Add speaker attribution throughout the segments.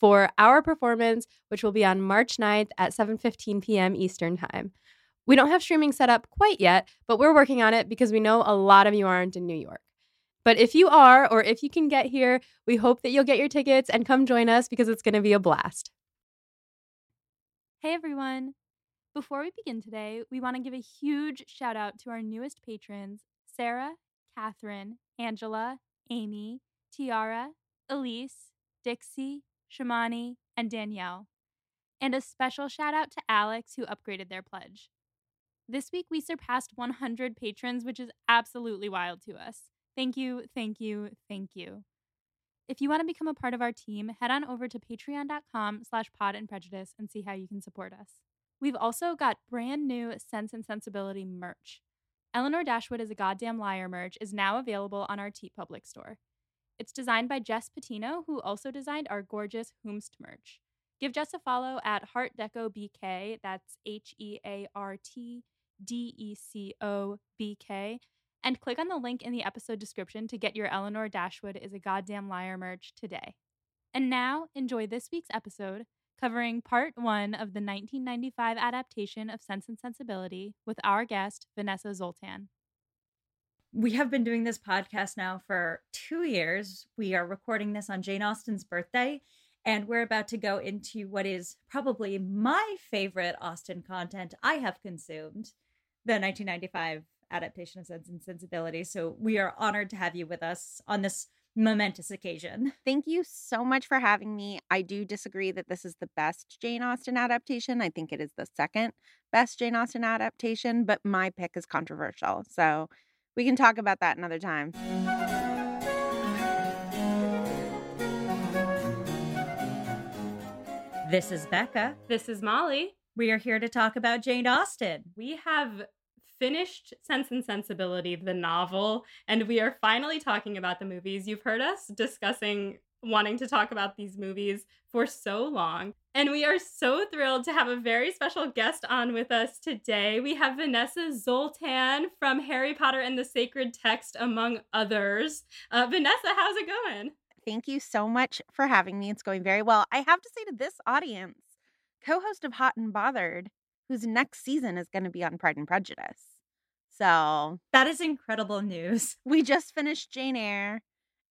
Speaker 1: for our performance, which will be on March 9th at 7:15 p.m. Eastern Time. We don't have streaming set up quite yet, but we're working on it because we know a lot of you aren't in New York. But if you are, or if you can get here, we hope that you'll get your tickets and come join us because it's going to be a blast. Hey everyone! Before we begin today, we want to give a huge shout out to our newest patrons Sarah, Catherine, Angela, Amy, Tiara, Elise, Dixie, Shamani, and Danielle. And a special shout out to Alex, who upgraded their pledge. This week we surpassed 100 patrons, which is absolutely wild to us. Thank you, thank you, thank you. If you want to become a part of our team, head on over to patreon.com slash pod and prejudice and see how you can support us. We've also got brand new Sense and Sensibility merch. Elinor Dashwood is a Goddamn Liar merch is now available on our TeePublic store. It's designed by Jess Patino, who also designed our gorgeous Whomst merch. Give Jess a follow at Heart Deco BK, that's H E A R T D E C O B K, and click on the link in the episode description to get your Elinor Dashwood is a Goddamn Liar merch today. And now, enjoy this week's episode covering part one of the 1995 adaptation of Sense and Sensibility with our guest, Vanessa Zoltan.
Speaker 2: We have been doing this podcast now for two years. We are recording this on Jane Austen's birthday, and we're about to go into what is probably my favorite Austen content I have consumed the 1995 adaptation of Sense and Sensibility. So we are honored to have you with us on this momentous occasion.
Speaker 3: Thank you so much for having me. I do disagree that this is the best Jane Austen adaptation. I think it is the second best Jane Austen adaptation, but my pick is controversial. So we can talk about that another time.
Speaker 2: This is Becca.
Speaker 1: This is Molly.
Speaker 2: We are here to talk about Jane Austen.
Speaker 1: We have finished Sense and Sensibility, the novel, and we are finally talking about the movies. You've heard us discussing wanting to talk about these movies for so long. And we are so thrilled to have a very special guest on with us today. We have Vanessa Zoltan from Harry Potter and the Sacred Text, among others. Uh, Vanessa, how's it going?
Speaker 3: Thank you so much for having me. It's going very well. I have to say to this audience, co host of Hot and Bothered, whose next season is going to be on Pride and Prejudice. So
Speaker 2: that is incredible news.
Speaker 3: We just finished Jane Eyre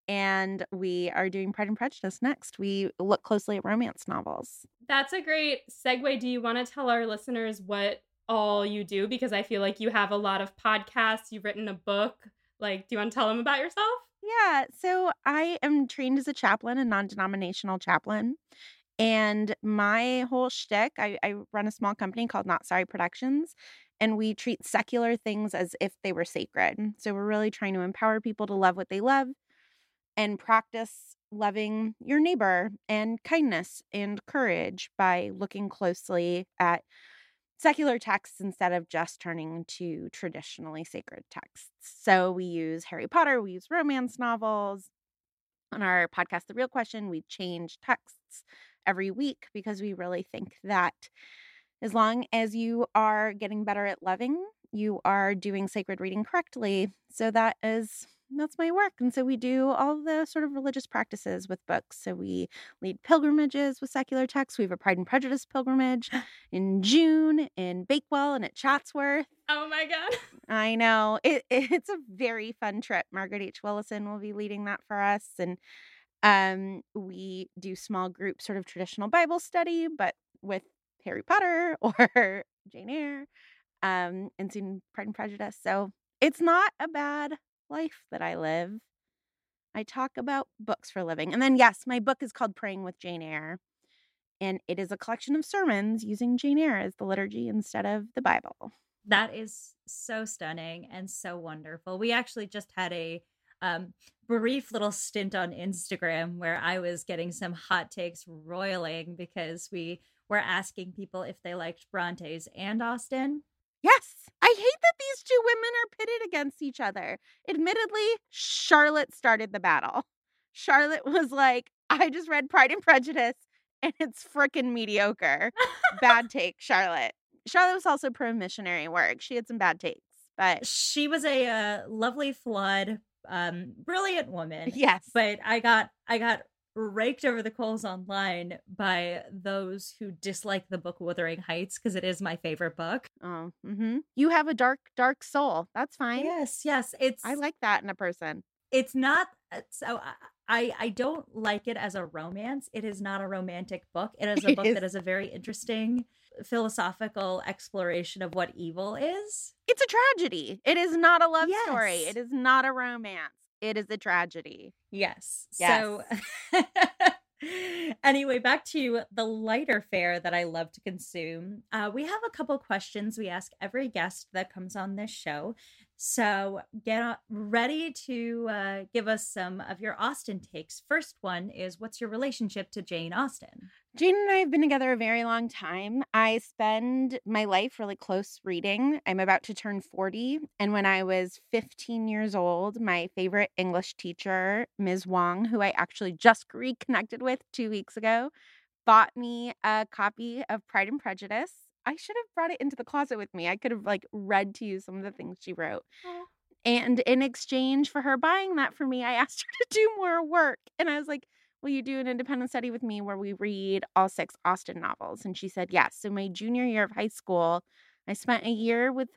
Speaker 3: and we are doing Pride and Prejudice next. We look closely at romance novels.
Speaker 1: That's a great segue. Do you want to tell our listeners what all you do? Because I feel like you have a lot of podcasts, you've written a book. Like, do you want to tell them about yourself?
Speaker 3: Yeah. So I am trained as a chaplain, a non denominational chaplain. And my whole shtick, I, I run a small company called Not Sorry Productions, and we treat secular things as if they were sacred. So we're really trying to empower people to love what they love and practice loving your neighbor and kindness and courage by looking closely at secular texts instead of just turning to traditionally sacred texts. So we use Harry Potter, we use romance novels. On our podcast, The Real Question, we change texts every week because we really think that as long as you are getting better at loving, you are doing sacred reading correctly. So that is that's my work. And so we do all the sort of religious practices with books. So we lead pilgrimages with secular texts. We have a Pride and Prejudice pilgrimage in June in Bakewell and at Chatsworth.
Speaker 1: Oh my God.
Speaker 3: I know. It, it's a very fun trip. Margaret H. Willison will be leading that for us. And um, we do small group sort of traditional Bible study, but with Harry Potter or Jane Eyre, um, and seen Pride and Prejudice. So it's not a bad life that I live. I talk about books for a living. And then, yes, my book is called Praying with Jane Eyre. And it is a collection of sermons using Jane Eyre as the liturgy instead of the Bible.
Speaker 2: That is so stunning and so wonderful. We actually just had a um, brief little stint on Instagram where I was getting some hot takes roiling because we were asking people if they liked Brontes and Austen.
Speaker 3: Yes. I hate that these two women are pitted against each other. Admittedly, Charlotte started the battle. Charlotte was like, I just read Pride and Prejudice and it's freaking mediocre. bad take, Charlotte. Charlotte was also pro missionary work. She had some bad takes, but
Speaker 2: she was a uh, lovely, flawed, um, brilliant woman.
Speaker 3: Yes.
Speaker 2: But I got I got raked over the coals online by those who dislike the book Wuthering Heights because it is my favorite book.
Speaker 3: Oh, mm-hmm. you have a dark, dark soul. That's fine.
Speaker 2: Yes, yes. It's
Speaker 3: I like that in a person.
Speaker 2: It's not uh, so. I I don't like it as a romance. It is not a romantic book. It is a book that is a very interesting philosophical exploration of what evil is.
Speaker 3: It's a tragedy. It is not a love yes. story. It is not a romance. It is a tragedy.
Speaker 2: Yes. yes. So anyway, back to the lighter fare that I love to consume. Uh, we have a couple questions we ask every guest that comes on this show. So get ready to uh, give us some of your Austen takes. First one is what's your relationship to Jane Austen?
Speaker 3: Jane and I have been together a very long time. I spend my life really close reading. I'm about to turn 40. And when I was 15 years old, my favorite English teacher, Ms. Wong, who I actually just reconnected with two weeks ago, bought me a copy of Pride and Prejudice I should have brought it into the closet with me. I could have like read to you some of the things she wrote. And in exchange for her buying that for me, I asked her to do more work. And I was like, Will you do an independent study with me where we read all six Austen novels? And she said, Yes. So, my junior year of high school, I spent a year with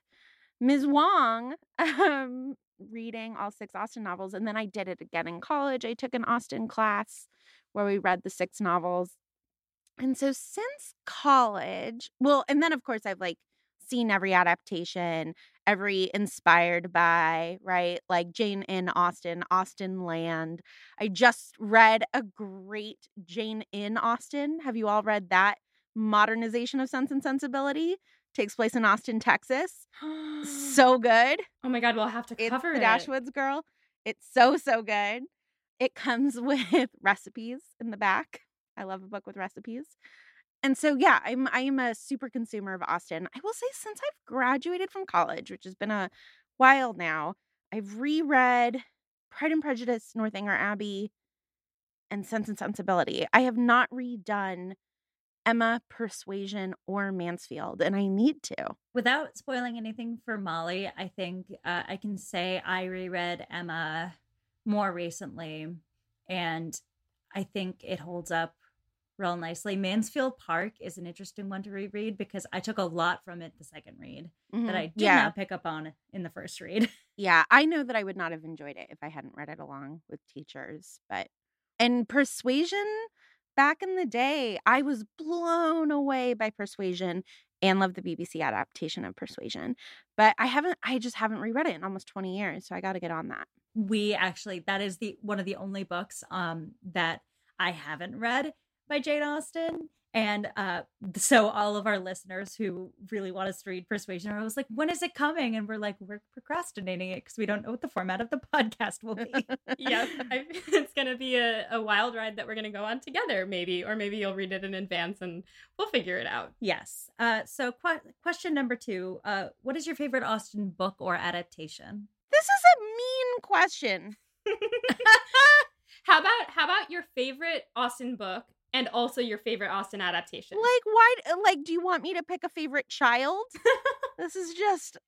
Speaker 3: Ms. Wong um, reading all six Austen novels. And then I did it again in college. I took an Austen class where we read the six novels. And so since college, well, and then of course I've like seen every adaptation, every inspired by, right? Like Jane in Austen, Land. I just read a great Jane in Austin. Have you all read that modernization of Sense and Sensibility? Takes place in Austin, Texas. so good.
Speaker 1: Oh my god, we'll have to cover
Speaker 3: it's
Speaker 1: it.
Speaker 3: The Dashwoods girl. It's so so good. It comes with recipes in the back. I love a book with recipes. And so yeah, I'm I am a super consumer of Austen I will say since I've graduated from college, which has been a while now, I've reread Pride and Prejudice, Northanger Abbey, and Sense and Sensibility. I have not redone Emma, Persuasion, or Mansfield, and I need to.
Speaker 2: Without spoiling anything for Molly, I think uh, I can say I reread Emma more recently, and I think it holds up real nicely. Mansfield Park is an interesting one to reread because I took a lot from it the second read mm-hmm. that I did yeah. not pick up on in the first read.
Speaker 3: Yeah, I know that I would not have enjoyed it if I hadn't read it along with teachers, but and Persuasion back in the day, I was blown away by Persuasion and loved the BBC adaptation of Persuasion. But I haven't I just haven't reread it in almost 20 years, so I got to get on that.
Speaker 2: We actually that is the one of the only books um that I haven't read by Jane Austen. And uh, so all of our listeners who really want us to read Persuasion are always like, when is it coming? And we're like, we're procrastinating it because we don't know what the format of the podcast will be.
Speaker 1: yeah, it's going to be a, a wild ride that we're going to go on together, maybe, or maybe you'll read it in advance and we'll figure it out.
Speaker 2: Yes. Uh, so qu- question number two, uh, what is your favorite Austen book or adaptation?
Speaker 3: This is a mean question.
Speaker 1: how about how about your favorite Austen book and also your favorite Austen adaptation.
Speaker 3: Like, why? Like, do you want me to pick a favorite child? this is just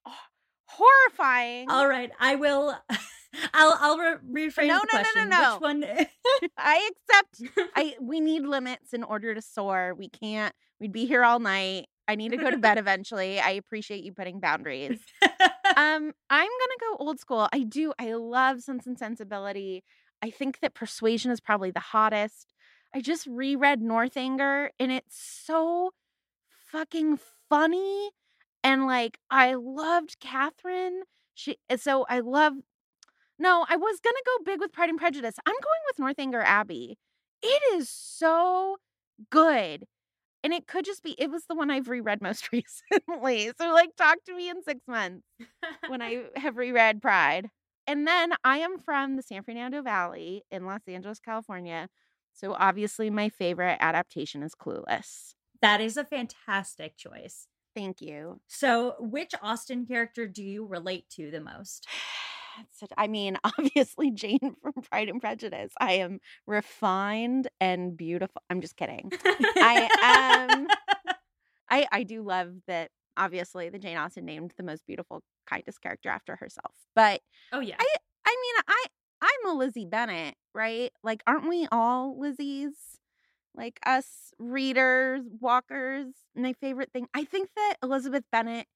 Speaker 3: horrifying.
Speaker 2: All right, I will. I'll I'll re- rephrase no, the no, question. No, no, no, Which one?
Speaker 3: I accept. I we need limits in order to soar. We can't. We'd be here all night. I need to go to bed eventually. I appreciate you putting boundaries. um, I'm gonna go old school. I do. I love Sense and Sensibility. I think that Persuasion is probably the hottest. I just reread Northanger and it's so fucking funny. And like, I loved Catherine. She, eh, so I love, no, I was going to go big with Pride and Prejudice. I'm going with Northanger Abbey. It is so good. And it could just be, it was the one I've reread most recently. So, like, talk to me in six months when I have reread Pride. and then I am from the San Fernando Valley in Los Angeles, California. So obviously, my favorite adaptation is Clueless.
Speaker 2: That is a fantastic choice.
Speaker 3: Thank you.
Speaker 2: So, which Austen character do you relate to the most?
Speaker 3: I mean, obviously, Jane from Pride and Prejudice. I am refined and beautiful. I'm just kidding. I am. I I do love that. Obviously, the Jane Austen named the most beautiful, kindest character after herself. But
Speaker 1: oh yeah,
Speaker 3: I I mean, I'm a Lizzie Bennet, right? Like, aren't we all Lizzies? Like us readers, walkers. My favorite thing. I think that Elizabeth Bennet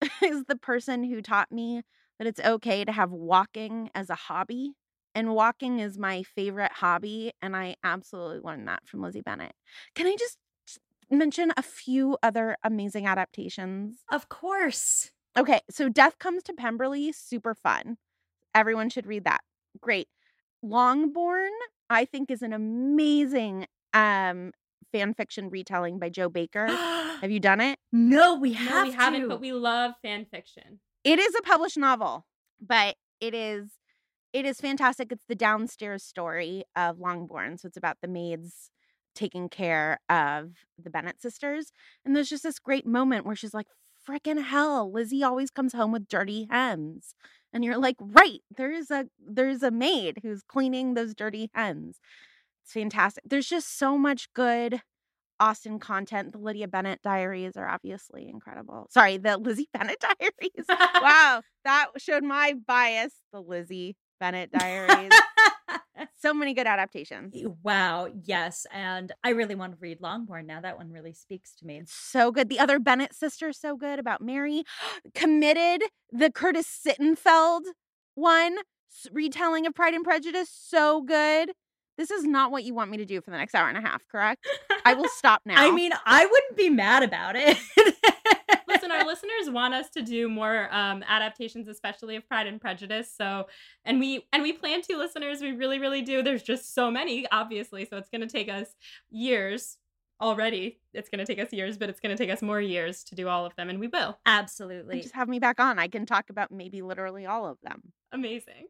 Speaker 3: is the person who taught me that it's okay to have walking as a hobby. And walking is my favorite hobby. And I absolutely learned that from Lizzie Bennet. Can I just mention a few other amazing adaptations?
Speaker 2: Of course.
Speaker 3: Okay. So Death Comes to Pemberley, super fun. Everyone should read that. Great. Longbourn, I think, is an amazing um fan fiction retelling by Jo Baker. Have you done it?
Speaker 2: No, we have.
Speaker 1: No, we haven't, but we love fan fiction.
Speaker 3: It is a published novel, but it is it is fantastic. It's the downstairs story of Longbourn. So it's about the maids taking care of the Bennet sisters. And there's just this great moment where she's like, freaking hell, Lizzie always comes home with dirty hens. And you're like, right, there's a there's a maid who's cleaning those dirty hens. It's fantastic. There's just so much good Austen content. The Lydia Bennet diaries are obviously incredible. Sorry, the Lizzie Bennet diaries. wow, that showed my bias. The Lizzie Bennet diaries. so many good adaptations.
Speaker 2: Wow, yes. And I really want to read Longbourn now. That one really speaks to me.
Speaker 3: It's so good. The other Bennet sister, so good about Mary. Committed, the Curtis Sittenfeld one, retelling of Pride and Prejudice, so good. This is not what you want me to do for the next hour and a half, correct? I will stop now.
Speaker 2: I mean, I wouldn't be mad about it.
Speaker 1: Listen, our listeners want us to do more um, adaptations, especially of Pride and Prejudice. So, and we and we plan to, listeners. We really, really do. There's just so many, obviously. So it's going to take us years already. It's going to take us years, but it's going to take us more years to do all of them, and we will.
Speaker 2: Absolutely.
Speaker 3: just have me back on. I can talk about maybe literally all of them.
Speaker 1: Amazing.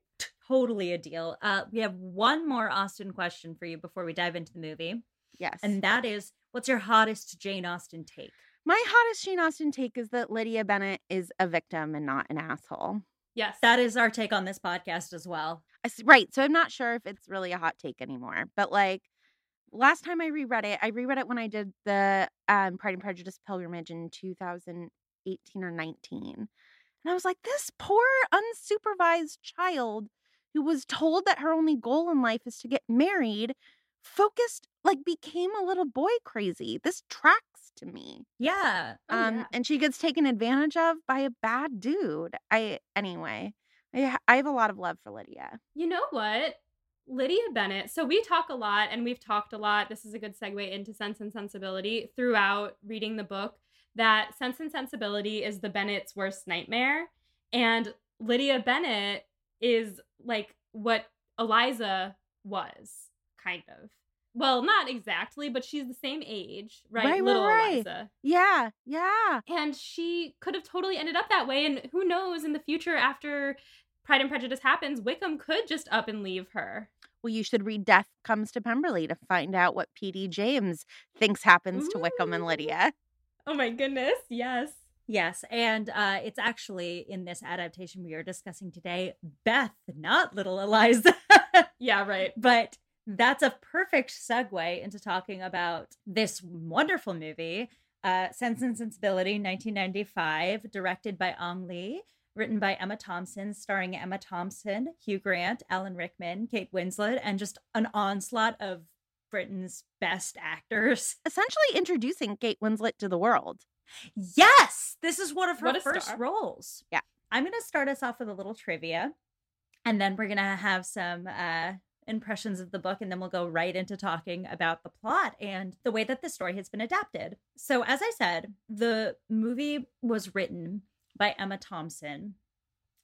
Speaker 2: Totally a deal. Uh, we have one more Austen question for you before we dive into the movie.
Speaker 3: Yes.
Speaker 2: And that is what's your hottest Jane Austen take?
Speaker 3: My hottest Jane Austen take is that Lydia Bennet is a victim and not an asshole.
Speaker 1: Yes.
Speaker 2: That is our take on this podcast as well.
Speaker 3: Right. So I'm not sure if it's really a hot take anymore. But like last time I reread it, I reread it when I did the um, Pride and Prejudice pilgrimage in 2018 or 19. And I was like, this poor unsupervised child who was told that her only goal in life is to get married focused like became a little boy crazy this tracks to me
Speaker 2: Yeah.
Speaker 1: Oh,
Speaker 3: um
Speaker 1: yeah.
Speaker 3: and she gets taken advantage of by a bad dude i anyway i, I have a lot of love for lydia
Speaker 1: You know what? Lydia Bennet. So we talk a lot and we've talked a lot. This is a good segue into Sense and Sensibility throughout reading the book that Sense and Sensibility is the Bennet's worst nightmare. And Lydia Bennet is like what Eliza was, kind of. Well, not exactly, but she's the same age, right?
Speaker 3: Right, right,
Speaker 1: Little
Speaker 3: right.
Speaker 1: Eliza.
Speaker 3: yeah yeah
Speaker 1: And she could have totally ended up that way. And who knows in the future after Pride and Prejudice happens, Wickham could just up and leave her.
Speaker 3: well you should read death comes to pemberley to find out what pd james thinks happens to wickham and lydia
Speaker 1: Oh my goodness, yes.
Speaker 2: Yes. And uh, it's actually in this adaptation we are discussing today, Beth, not little Eliza.
Speaker 1: Yeah, right.
Speaker 2: but that's a perfect segue into talking about this wonderful movie, uh, Sense and Sensibility, 1995, directed by Ang Lee, written by Emma Thompson, starring Emma Thompson, Hugh Grant, Alan Rickman, Kate Winslet, and just an onslaught of Britain's best actors.
Speaker 3: essentially introducing kate winslet to the world
Speaker 2: Yes, this is one of her first
Speaker 1: star.
Speaker 2: roles.
Speaker 3: Yeah.
Speaker 2: I'm going to start us off with a little trivia, and then we're going to have some uh, impressions of the book, and then we'll go right into talking about the plot and the way that the story has been adapted. So, as I said, the movie was written by Emma Thompson,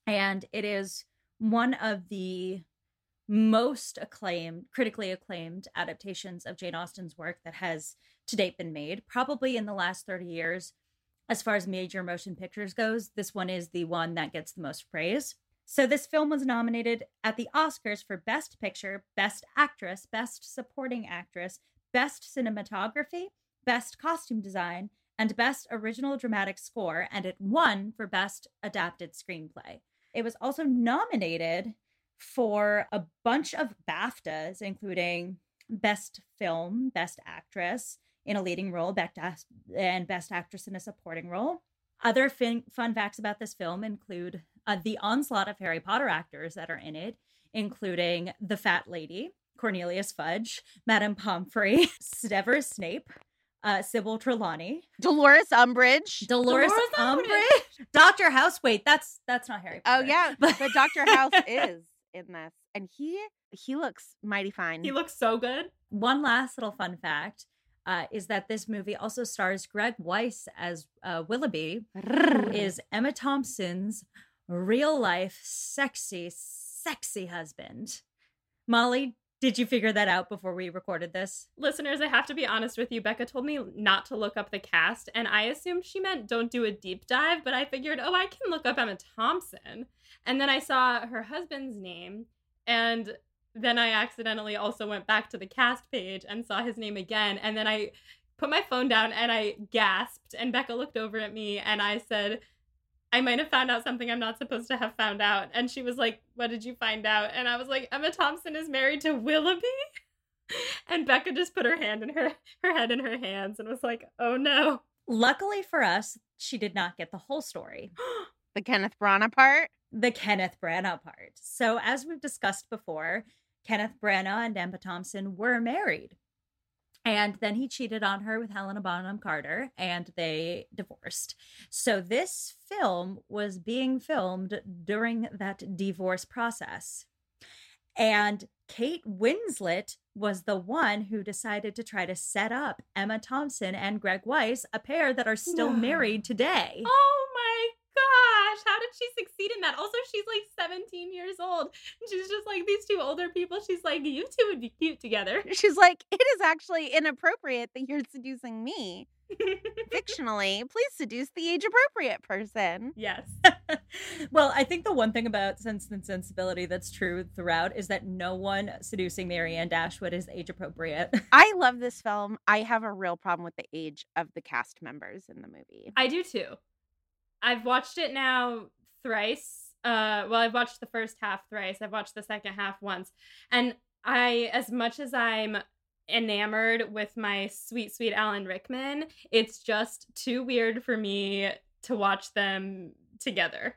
Speaker 2: and it is one of the most acclaimed, critically acclaimed adaptations of Jane Austen's work that has to date been made, probably in the last 30 years. As far as major motion pictures goes, this one is the one that gets the most praise. So, this film was nominated at the Oscars for Best Picture, Best Actress, Best Supporting Actress, Best Cinematography, Best Costume Design, and Best Original Dramatic Score, and it won for Best Adapted Screenplay. It was also nominated for a bunch of BAFTAs, including Best Film, Best Actress in a Leading Role, and Best Actress in a Supporting Role. Other fin- fun facts about this film include uh, the onslaught of Harry Potter actors that are in it, including the Fat Lady, Cornelius Fudge, Madame Pomfrey, Severus Snape, uh, Sybil Trelawney,
Speaker 3: Dolores Umbridge,
Speaker 2: Dolores, Dolores Umbridge, Umbridge. Doctor House. Wait, that's that's not Harry.
Speaker 3: Oh, Potter. Oh yeah, but Doctor House is in this, and he he looks mighty fine.
Speaker 1: He looks so good.
Speaker 2: One last little fun fact. Uh, is that this movie also stars Greg Wise as uh, Willoughby, who is Emma Thompson's real life sexy, sexy husband. Molly, did you figure that out before we recorded this?
Speaker 1: Listeners, I have to be honest with you. Becca told me not to look up the cast, and I assumed she meant don't do a deep dive, but I figured, oh, I can look up Emma Thompson. And then I saw her husband's name, and then I accidentally also went back to the cast page and saw his name again. And then I put my phone down and I gasped, and Becca looked over at me and I said, I might have found out something I'm not supposed to have found out. And she was like, What did you find out? And I was like, Emma Thompson is married to Willoughby. And Becca just put her hand in her her head in her hands and was like, "Oh no."
Speaker 2: Luckily for us, she did not get the whole story.
Speaker 3: the Kenneth Branagh part?
Speaker 2: The Kenneth Branagh part. So, as we've discussed before, Kenneth Branagh and Emma Thompson were married. And then he cheated on her with Helena Bonham Carter and they divorced. So this film was being filmed during that divorce process. And Kate Winslet was the one who decided to try to set up Emma Thompson and Greg Wise, a pair that are still no. married today.
Speaker 1: Oh gosh, how did she succeed in that? Also, she's like 17 years old. She's just like these two older people. She's like, you two would be cute together.
Speaker 3: She's like, it is actually inappropriate that you're seducing me. Fictionally, please seduce the age appropriate person.
Speaker 1: Yes.
Speaker 2: well, I think the one thing about Sense and Sensibility that's true throughout is that no one seducing Marianne Dashwood is age appropriate.
Speaker 3: I love this film. I have a real problem with the age of the cast members in the movie.
Speaker 1: I do too. I've watched it now thrice. Uh, well, I've watched the first half thrice. I've watched the second half once, and I, as much as I'm enamored with my sweet, sweet Alan Rickman, it's just too weird for me to watch them together.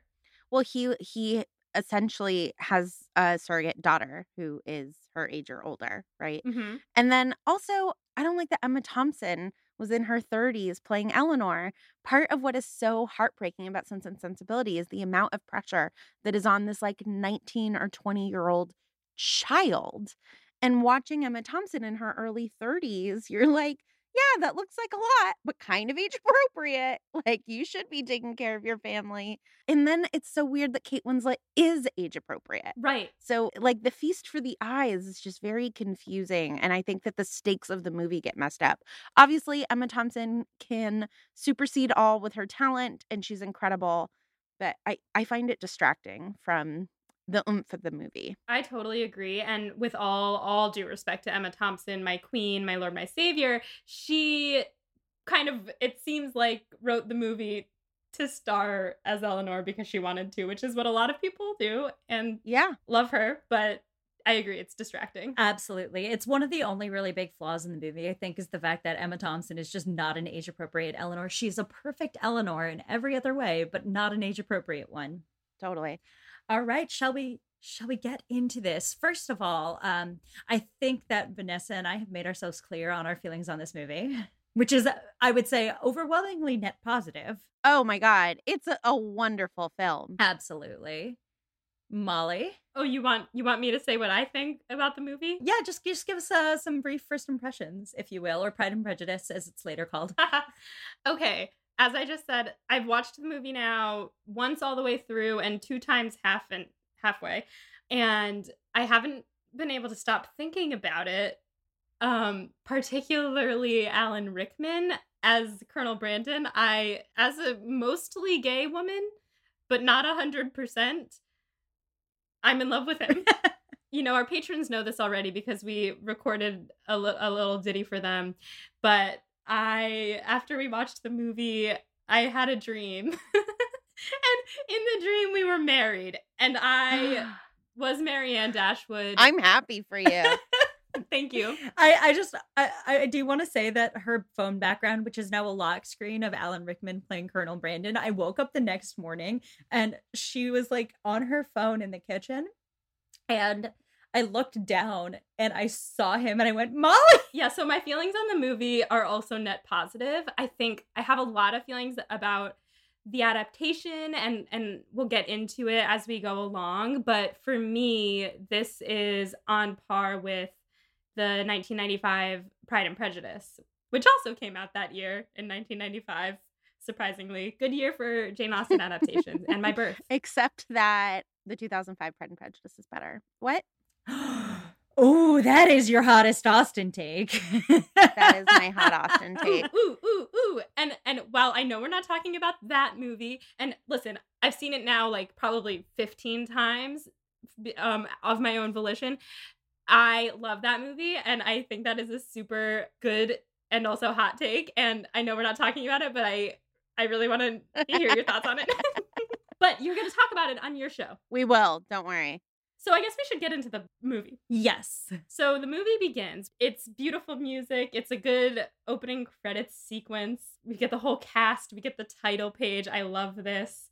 Speaker 3: Well, he he essentially has a surrogate daughter who is her age or older, right?
Speaker 1: Mm-hmm.
Speaker 3: And then also, I don't like that Emma Thompson was in her 30s playing Elinor. Part of what is so heartbreaking about Sense and Sensibility is the amount of pressure that is on this like 19 or 20 year old child. And watching Emma Thompson in her early 30s, you're like, yeah, that looks like a lot, but kind of age appropriate. Like you should be taking care of your family. And then it's so weird that Kate Winslet is age appropriate.
Speaker 1: Right.
Speaker 3: So like the feast for the eyes is just very confusing. And I think that the stakes of the movie get messed up. Obviously, Emma Thompson can supersede all with her talent and she's incredible. But I, I find it distracting from the oomph of the movie.
Speaker 1: I totally agree. And with all all due respect to Emma Thompson, my queen, my lord, my savior, she kind of it seems like wrote the movie to star as Elinor because she wanted to, which is what a lot of people do. And
Speaker 3: yeah,
Speaker 1: love her, but I agree, it's distracting.
Speaker 2: Absolutely. It's one of the only really big flaws in the movie, I think, is the fact that Emma Thompson is just not an age appropriate Elinor. She's a perfect Elinor in every other way, but not an age appropriate one.
Speaker 3: Totally.
Speaker 2: All right, shall we shall we get into this? First of all, um, I think that Vanessa and I have made ourselves clear on our feelings on this movie, which is, I would say, overwhelmingly net positive.
Speaker 3: Oh my god, it's a, a wonderful film.
Speaker 2: Absolutely. Molly.
Speaker 1: Oh, you want you want me to say what I think about the movie?
Speaker 2: Yeah, just just give us uh, some brief first impressions, if you will, or Pride and Prejudice, as it's later called.
Speaker 1: okay, as I just said, I've watched the movie now once all the way through and two times half and halfway. And I haven't been able to stop thinking about it. Um, particularly Alan Rickman as Colonel Brandon. I as a mostly gay woman, but not a hundred percent, I'm in love with him. you know, our patrons know this already because we recorded a, li- a little ditty for them. But I, after we watched the movie, I had a dream. and in the dream, we were married. And I was Marianne Dashwood.
Speaker 3: I'm happy for you.
Speaker 1: Thank you.
Speaker 2: I, I just I, I do want to say that her phone background, which is now a lock screen of Alan Rickman playing Colonel Brandon, I woke up the next morning and she was like on her phone in the kitchen. And I looked down and I saw him and I went, Molly.
Speaker 1: Yeah, so my feelings on the movie are also net positive. I think I have a lot of feelings about the adaptation and and we'll get into it as we go along, but for me this is on par with the 1995 Pride and Prejudice, which also came out that year in 1995. Surprisingly, good year for Jane Austen adaptations and my birth.
Speaker 3: Except that the 2005 Pride and Prejudice is better. What?
Speaker 2: Oh, that is your hottest Austen take.
Speaker 3: That is my hot Austen take.
Speaker 1: Ooh, ooh, ooh, ooh. And and while I know we're not talking about that movie, and listen, I've seen it now like probably 15 times um of my own volition. I love that movie and I think that is a super good and also hot take. And I know we're not talking about it, but I I really want to hear your thoughts on it. but you're going to talk about it on your show.
Speaker 3: We will. Don't worry.
Speaker 1: So I guess we should get into the movie.
Speaker 2: yes.
Speaker 1: So the movie begins. It's beautiful music. It's a good opening credits sequence. We get the whole cast. We get the title page. I love this.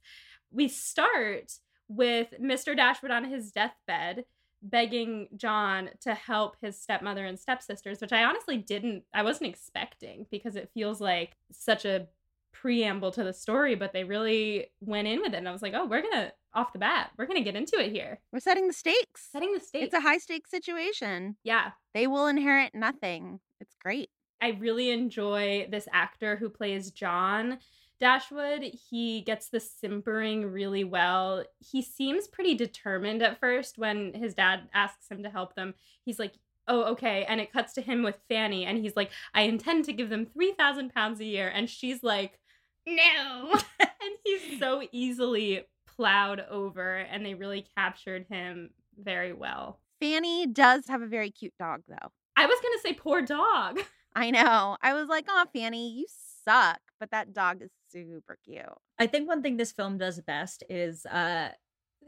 Speaker 1: We start with Mr. Dashwood on his deathbed begging John to help his stepmother and stepsisters, which I honestly didn't I wasn't expecting because it feels like such a preamble to the story, but they really went in with it and I was like, "Oh, we're going to off the bat. We're going to get into it here."
Speaker 3: We're setting the stakes.
Speaker 1: Setting the stakes.
Speaker 3: It's a high stakes situation.
Speaker 1: yeah.
Speaker 3: They will inherit nothing. It's great.
Speaker 1: I really enjoy this actor who plays John Dashwood. He gets the simpering really well. He seems pretty determined at first when his dad asks him to help them. He's like, Oh, okay. And it cuts to him with Fanny, and he's like, I intend to give them 3,000 pounds a year. And she's like, No. and he's so easily plowed over, and they really captured him very well.
Speaker 3: Fanny does have a very cute dog, though.
Speaker 1: I was going to say, Poor dog.
Speaker 3: I know. I was like, oh, Fanny, you suck. But that dog is super cute.
Speaker 2: I think one thing this film does best is uh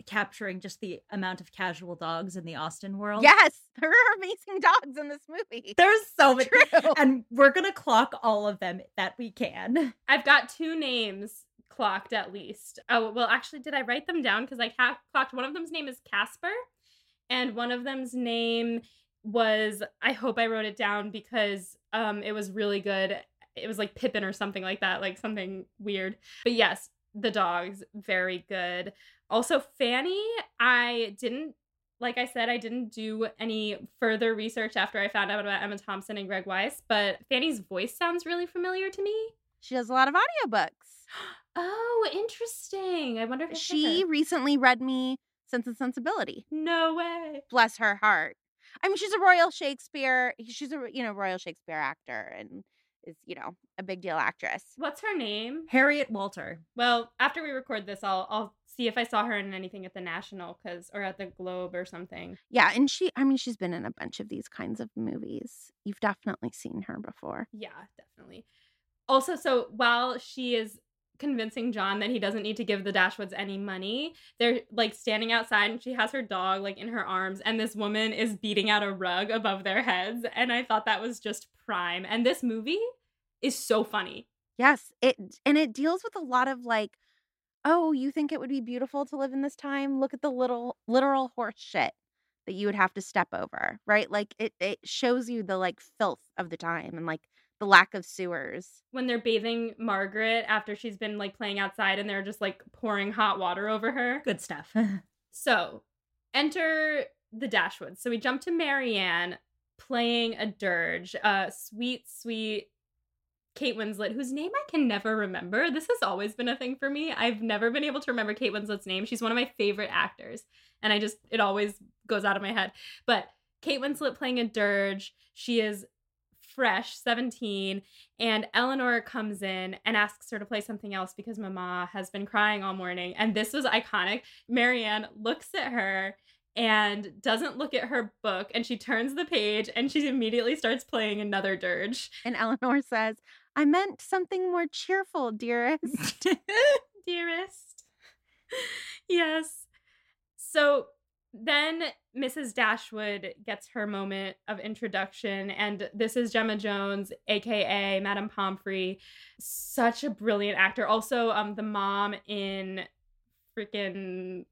Speaker 2: capturing just the amount of casual dogs in the Austen world.
Speaker 3: Yes, there are amazing dogs in this movie.
Speaker 2: There's so many.
Speaker 3: True.
Speaker 2: And we're gonna clock all of them that we can.
Speaker 1: I've got two names clocked at least. Oh, well, actually, did I write them down? Because I ca- clocked one of them's name is Casper, and one of them's name was, I hope I wrote it down because um, it was really good. It was like Pippin or something like that, like something weird. But yes, the dogs, very good. Also, Fanny, I didn't. Like I said, I didn't do any further research after I found out about Emma Thompson and Greg Wise, but Fanny's voice sounds really familiar to me.
Speaker 3: She does a lot of audiobooks.
Speaker 1: Oh, interesting. I wonder if
Speaker 3: She recently read me Sense and Sensibility.
Speaker 1: No way.
Speaker 3: Bless her heart. I mean, she's a Royal Shakespeare. She's a you know Royal Shakespeare actor and is you know a big deal actress.
Speaker 1: What's her name?
Speaker 2: Harriet Walter.
Speaker 1: Well, after we record this, I'll I'll see if I saw her in anything at the National cuz or at the Globe or something.
Speaker 3: Yeah, and she. I mean, she's been in a bunch of these kinds of movies. You've definitely seen her before.
Speaker 1: Yeah, definitely. Also, so while she is convincing John that he doesn't need to give the Dashwoods any money, they're like standing outside and she has her dog like in her arms and this woman is beating out a rug above their heads and I thought that was just prime. And this movie is so funny.
Speaker 3: Yes, it and it deals with a lot of like, oh, you think it would be beautiful to live in this time? Look at the little literal horse shit that you would have to step over, right? Like it it shows you the like filth of the time and like the lack of sewers.
Speaker 1: when they're bathing Margaret after she's been like playing outside and they're just like pouring hot water over her.
Speaker 2: Good stuff.
Speaker 1: So enter the Dashwoods. So we jump to Marianne playing a dirge, uh, sweet, sweet Kate Winslet, whose name I can never remember. This has always been a thing for me. I've never been able to remember Kate Winslet's name. She's one of my favorite actors, and I just it always goes out of my head. But Kate Winslet playing a dirge, she is fresh, 17, and Elinor comes in and asks her to play something else because Mama has been crying all morning. And this was iconic. Marianne looks at her and doesn't look at her book and she turns the page and she immediately starts playing another dirge.
Speaker 3: And Elinor says, I meant something more cheerful, dearest.
Speaker 1: dearest. yes. So then Mrs. Dashwood gets her moment of introduction, and this is Gemma Jones, aka Madame Pomfrey. Such a brilliant actor. Also, um, the mom in freaking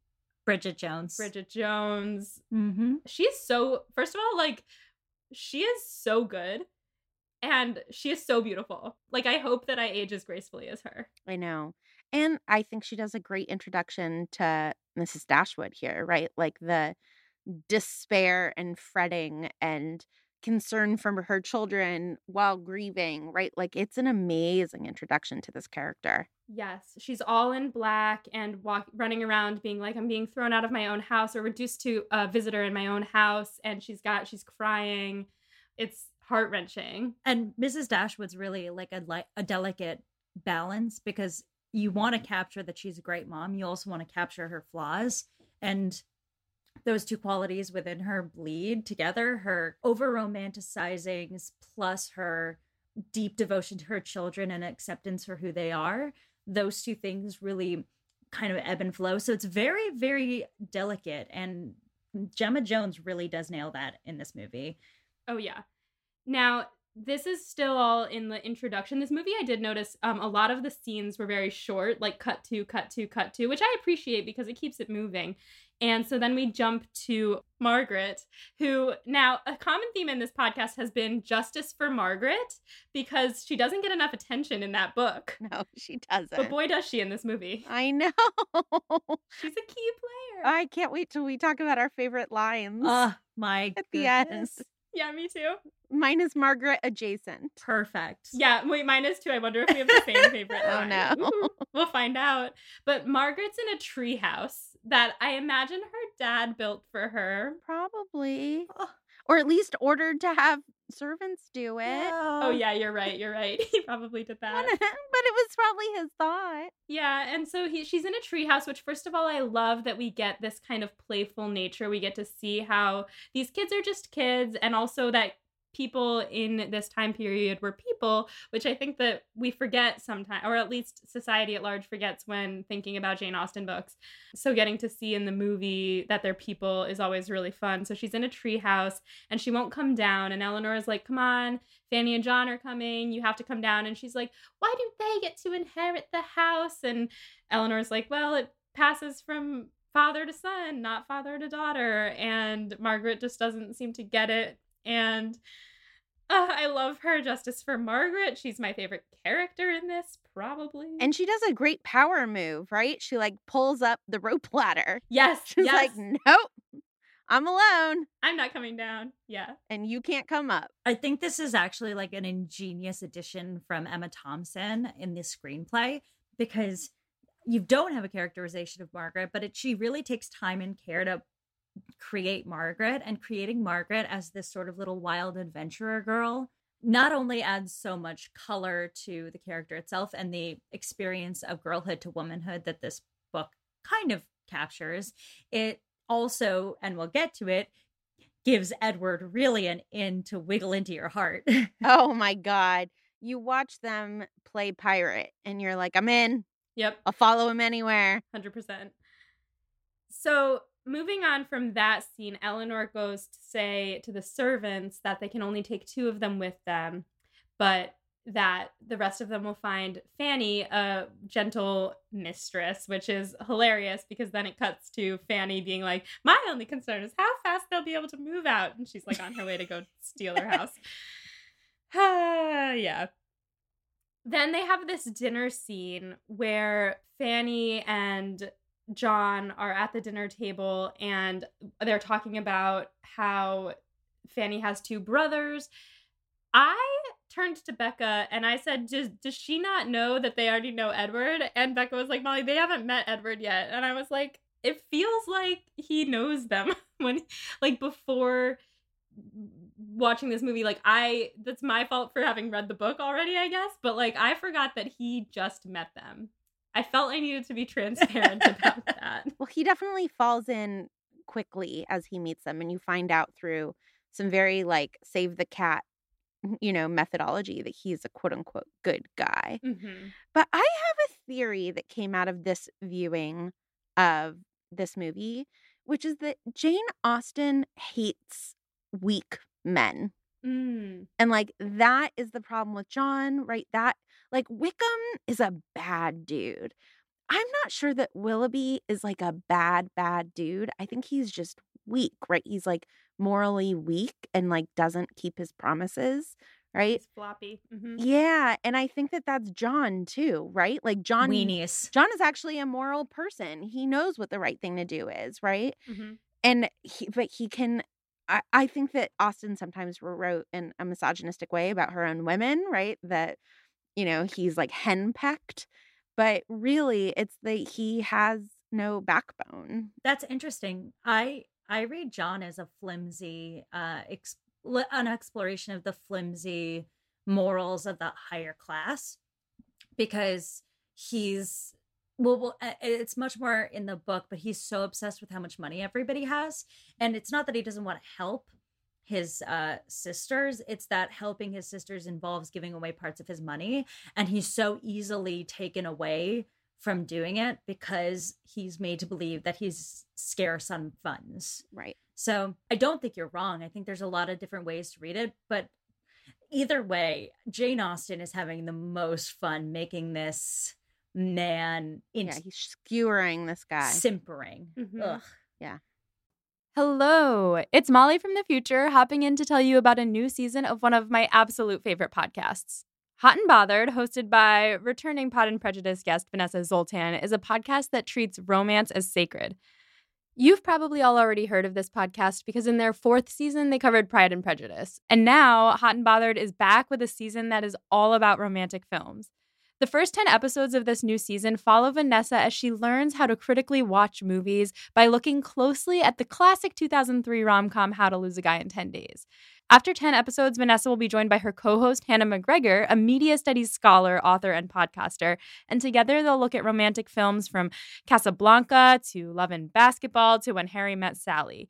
Speaker 2: Bridget Jones.
Speaker 1: Bridget Jones.
Speaker 2: Mm-hmm.
Speaker 1: She's so. First of all, like she is so good, and she is so beautiful. Like I hope that I age as gracefully as her.
Speaker 3: I know. And I think she does a great introduction to Mrs. Dashwood here, right? Like the despair and fretting and concern for her children while grieving, right? Like it's an amazing introduction to this character.
Speaker 1: Yes, she's all in black and walk running around being like I'm being thrown out of my own house or reduced to a visitor in my own house and she's got she's crying. It's heart-wrenching.
Speaker 2: And Mrs. Dashwood's really like a like a delicate balance because you want to capture that she's a great mom. You also want to capture her flaws. And those two qualities within her bleed together her over romanticizing plus her deep devotion to her children and acceptance for who they are. Those two things really kind of ebb and flow. So it's very, very delicate. And Gemma Jones really does nail that in this movie.
Speaker 1: Oh, yeah. Now, this is still all in the introduction. This movie, I did notice um, a lot of the scenes were very short, like cut to, cut to, cut to, which I appreciate because it keeps it moving. And so then we jump to Margaret, who now a common theme in this podcast has been justice for Margaret because she doesn't get enough attention in that book.
Speaker 3: No, she doesn't.
Speaker 1: But boy, does she in this movie.
Speaker 3: I know.
Speaker 1: She's a key player.
Speaker 3: I can't wait till we talk about our favorite lines.
Speaker 2: Oh my
Speaker 3: At the end.
Speaker 1: Yeah, me too.
Speaker 3: Mine is Margaret adjacent.
Speaker 2: Perfect.
Speaker 1: Yeah, wait, mine is too. I wonder if we have the same favorite.
Speaker 3: Oh, no.
Speaker 1: Ooh, we'll find out. But Margaret's in a treehouse that I imagine her dad built for her.
Speaker 3: Probably.
Speaker 2: Oh.
Speaker 3: Or at least ordered to have servants do it.
Speaker 1: Oh yeah, you're right. You're right. He probably did that.
Speaker 3: but it was probably his thought.
Speaker 1: Yeah, and so he she's in a treehouse, which first of all, I love that we get this kind of playful nature. We get to see how these kids are just kids, and also that people in this time period were people, which I think that we forget sometimes, or at least society at large forgets when thinking about Jane Austen books. So getting to see in the movie that they're people is always really fun. So she's in a treehouse and she won't come down, and Elinor is like, "Come on, Fanny and John are coming. You have to come down." And she's like, "Why do they get to inherit the house?" And Elinor's like, "Well, it passes from." Father to son, not father to daughter. And Margaret just doesn't seem to get it and uh, I love her. Justice for Margaret. She's my favorite character in this, probably.
Speaker 3: And she does a great power move, right? She like pulls up the rope ladder.
Speaker 1: yes,
Speaker 3: She's
Speaker 1: yes.
Speaker 3: like, nope, I'm alone
Speaker 1: I'm not coming down. Yeah.
Speaker 3: and you can't come up.
Speaker 2: I think this is actually like an ingenious addition from Emma Thompson in this screenplay because you don't have a characterization of Margaret, but it, she really takes time and care to create Margaret and creating Margaret as this sort of little wild adventurer girl not only adds so much color to the character itself and the experience of girlhood to womanhood that this book kind of captures, it also, and we'll get to it, gives Edward really an in to wiggle into your heart.
Speaker 3: Oh my God. You watch them play pirate and you're like, I'm in.
Speaker 1: Yep.
Speaker 3: I'll follow him anywhere.
Speaker 1: 100%. So, moving on from that scene, Elinor goes to say to the servants that they can only take two of them with them, but that the rest of them will find Fanny a gentle mistress, which is hilarious because then it cuts to Fanny being like, My only concern is how fast they'll be able to move out. And she's like on her way to go steal her house. Ah, yeah. Then they have this dinner scene where Fanny and John are at the dinner table and they're talking about how Fanny has two brothers. I turned to Becca and I said, does, does she not know that they already know Edward? And Becca was like, Molly, they haven't met Edward yet. And I was like, it feels like he knows them when, like, before watching this movie like I that's my fault for having read the book already, I guess, but like I forgot that he just met them. I felt I needed to be transparent about that.
Speaker 3: Well, he definitely falls in quickly as he meets them and you find out through some very like save the cat you know methodology that he's a quote unquote good guy.
Speaker 1: Mm-hmm.
Speaker 3: But I have a theory that came out of this viewing of this movie, which is that Jane Austen hates weak men.
Speaker 1: Mm.
Speaker 3: And like that is the problem with John, right? That like Wickham is a bad dude. I'm not sure that Willoughby is like a bad, bad dude. I think he's just weak, right? He's like morally weak and like doesn't keep his promises, right?
Speaker 1: He's floppy. hmm
Speaker 3: Yeah, and I think that that's John too, right? Like John
Speaker 2: Weenies.
Speaker 3: John is actually a moral person. He knows what the right thing to do is, right?
Speaker 1: hmm
Speaker 3: And he but he can I, I think that Austen sometimes wrote in a misogynistic way about her own women, right? That, you know, he's like henpecked. But really it's that he has no backbone.
Speaker 2: That's interesting. I I read John as a flimsy uh ex- an exploration of the flimsy morals of the higher class because he's well, well it's much more in the book but he's so obsessed with how much money everybody has and it's not that he doesn't want to help his uh sisters it's that helping his sisters involves giving away parts of his money and he's so easily taken away from doing it because he's made to believe that he's scarce on funds
Speaker 3: Right.
Speaker 2: so I don't think you're wrong. I think there's a lot of different ways to read it, but either way, Jane Austen is having the most fun making this man into
Speaker 3: Yeah, he's skewering this guy.
Speaker 2: simpering.
Speaker 1: Mhm.
Speaker 2: Ugh.
Speaker 1: Hello, it's Molly from the future hopping in to tell you about a new season of one of my absolute favorite podcasts. Hot and Bothered, hosted by returning Pod and Prejudice guest Vanessa Zoltan, is a podcast that treats romance as sacred. You've probably all already heard of this podcast because in their fourth season, they covered Pride and Prejudice. And now, Hot and Bothered is back with a season that is all about romantic films. The first 10 episodes of this new season follow Vanessa as she learns how to critically watch movies by looking closely at the classic 2003 rom com How to Lose a Guy in 10 Days. After 10 episodes, Vanessa will be joined by her co host, Hannah McGregor, a media studies scholar, author, and podcaster. And together they'll look at romantic films from Casablanca to Love and Basketball to When Harry Met Sally.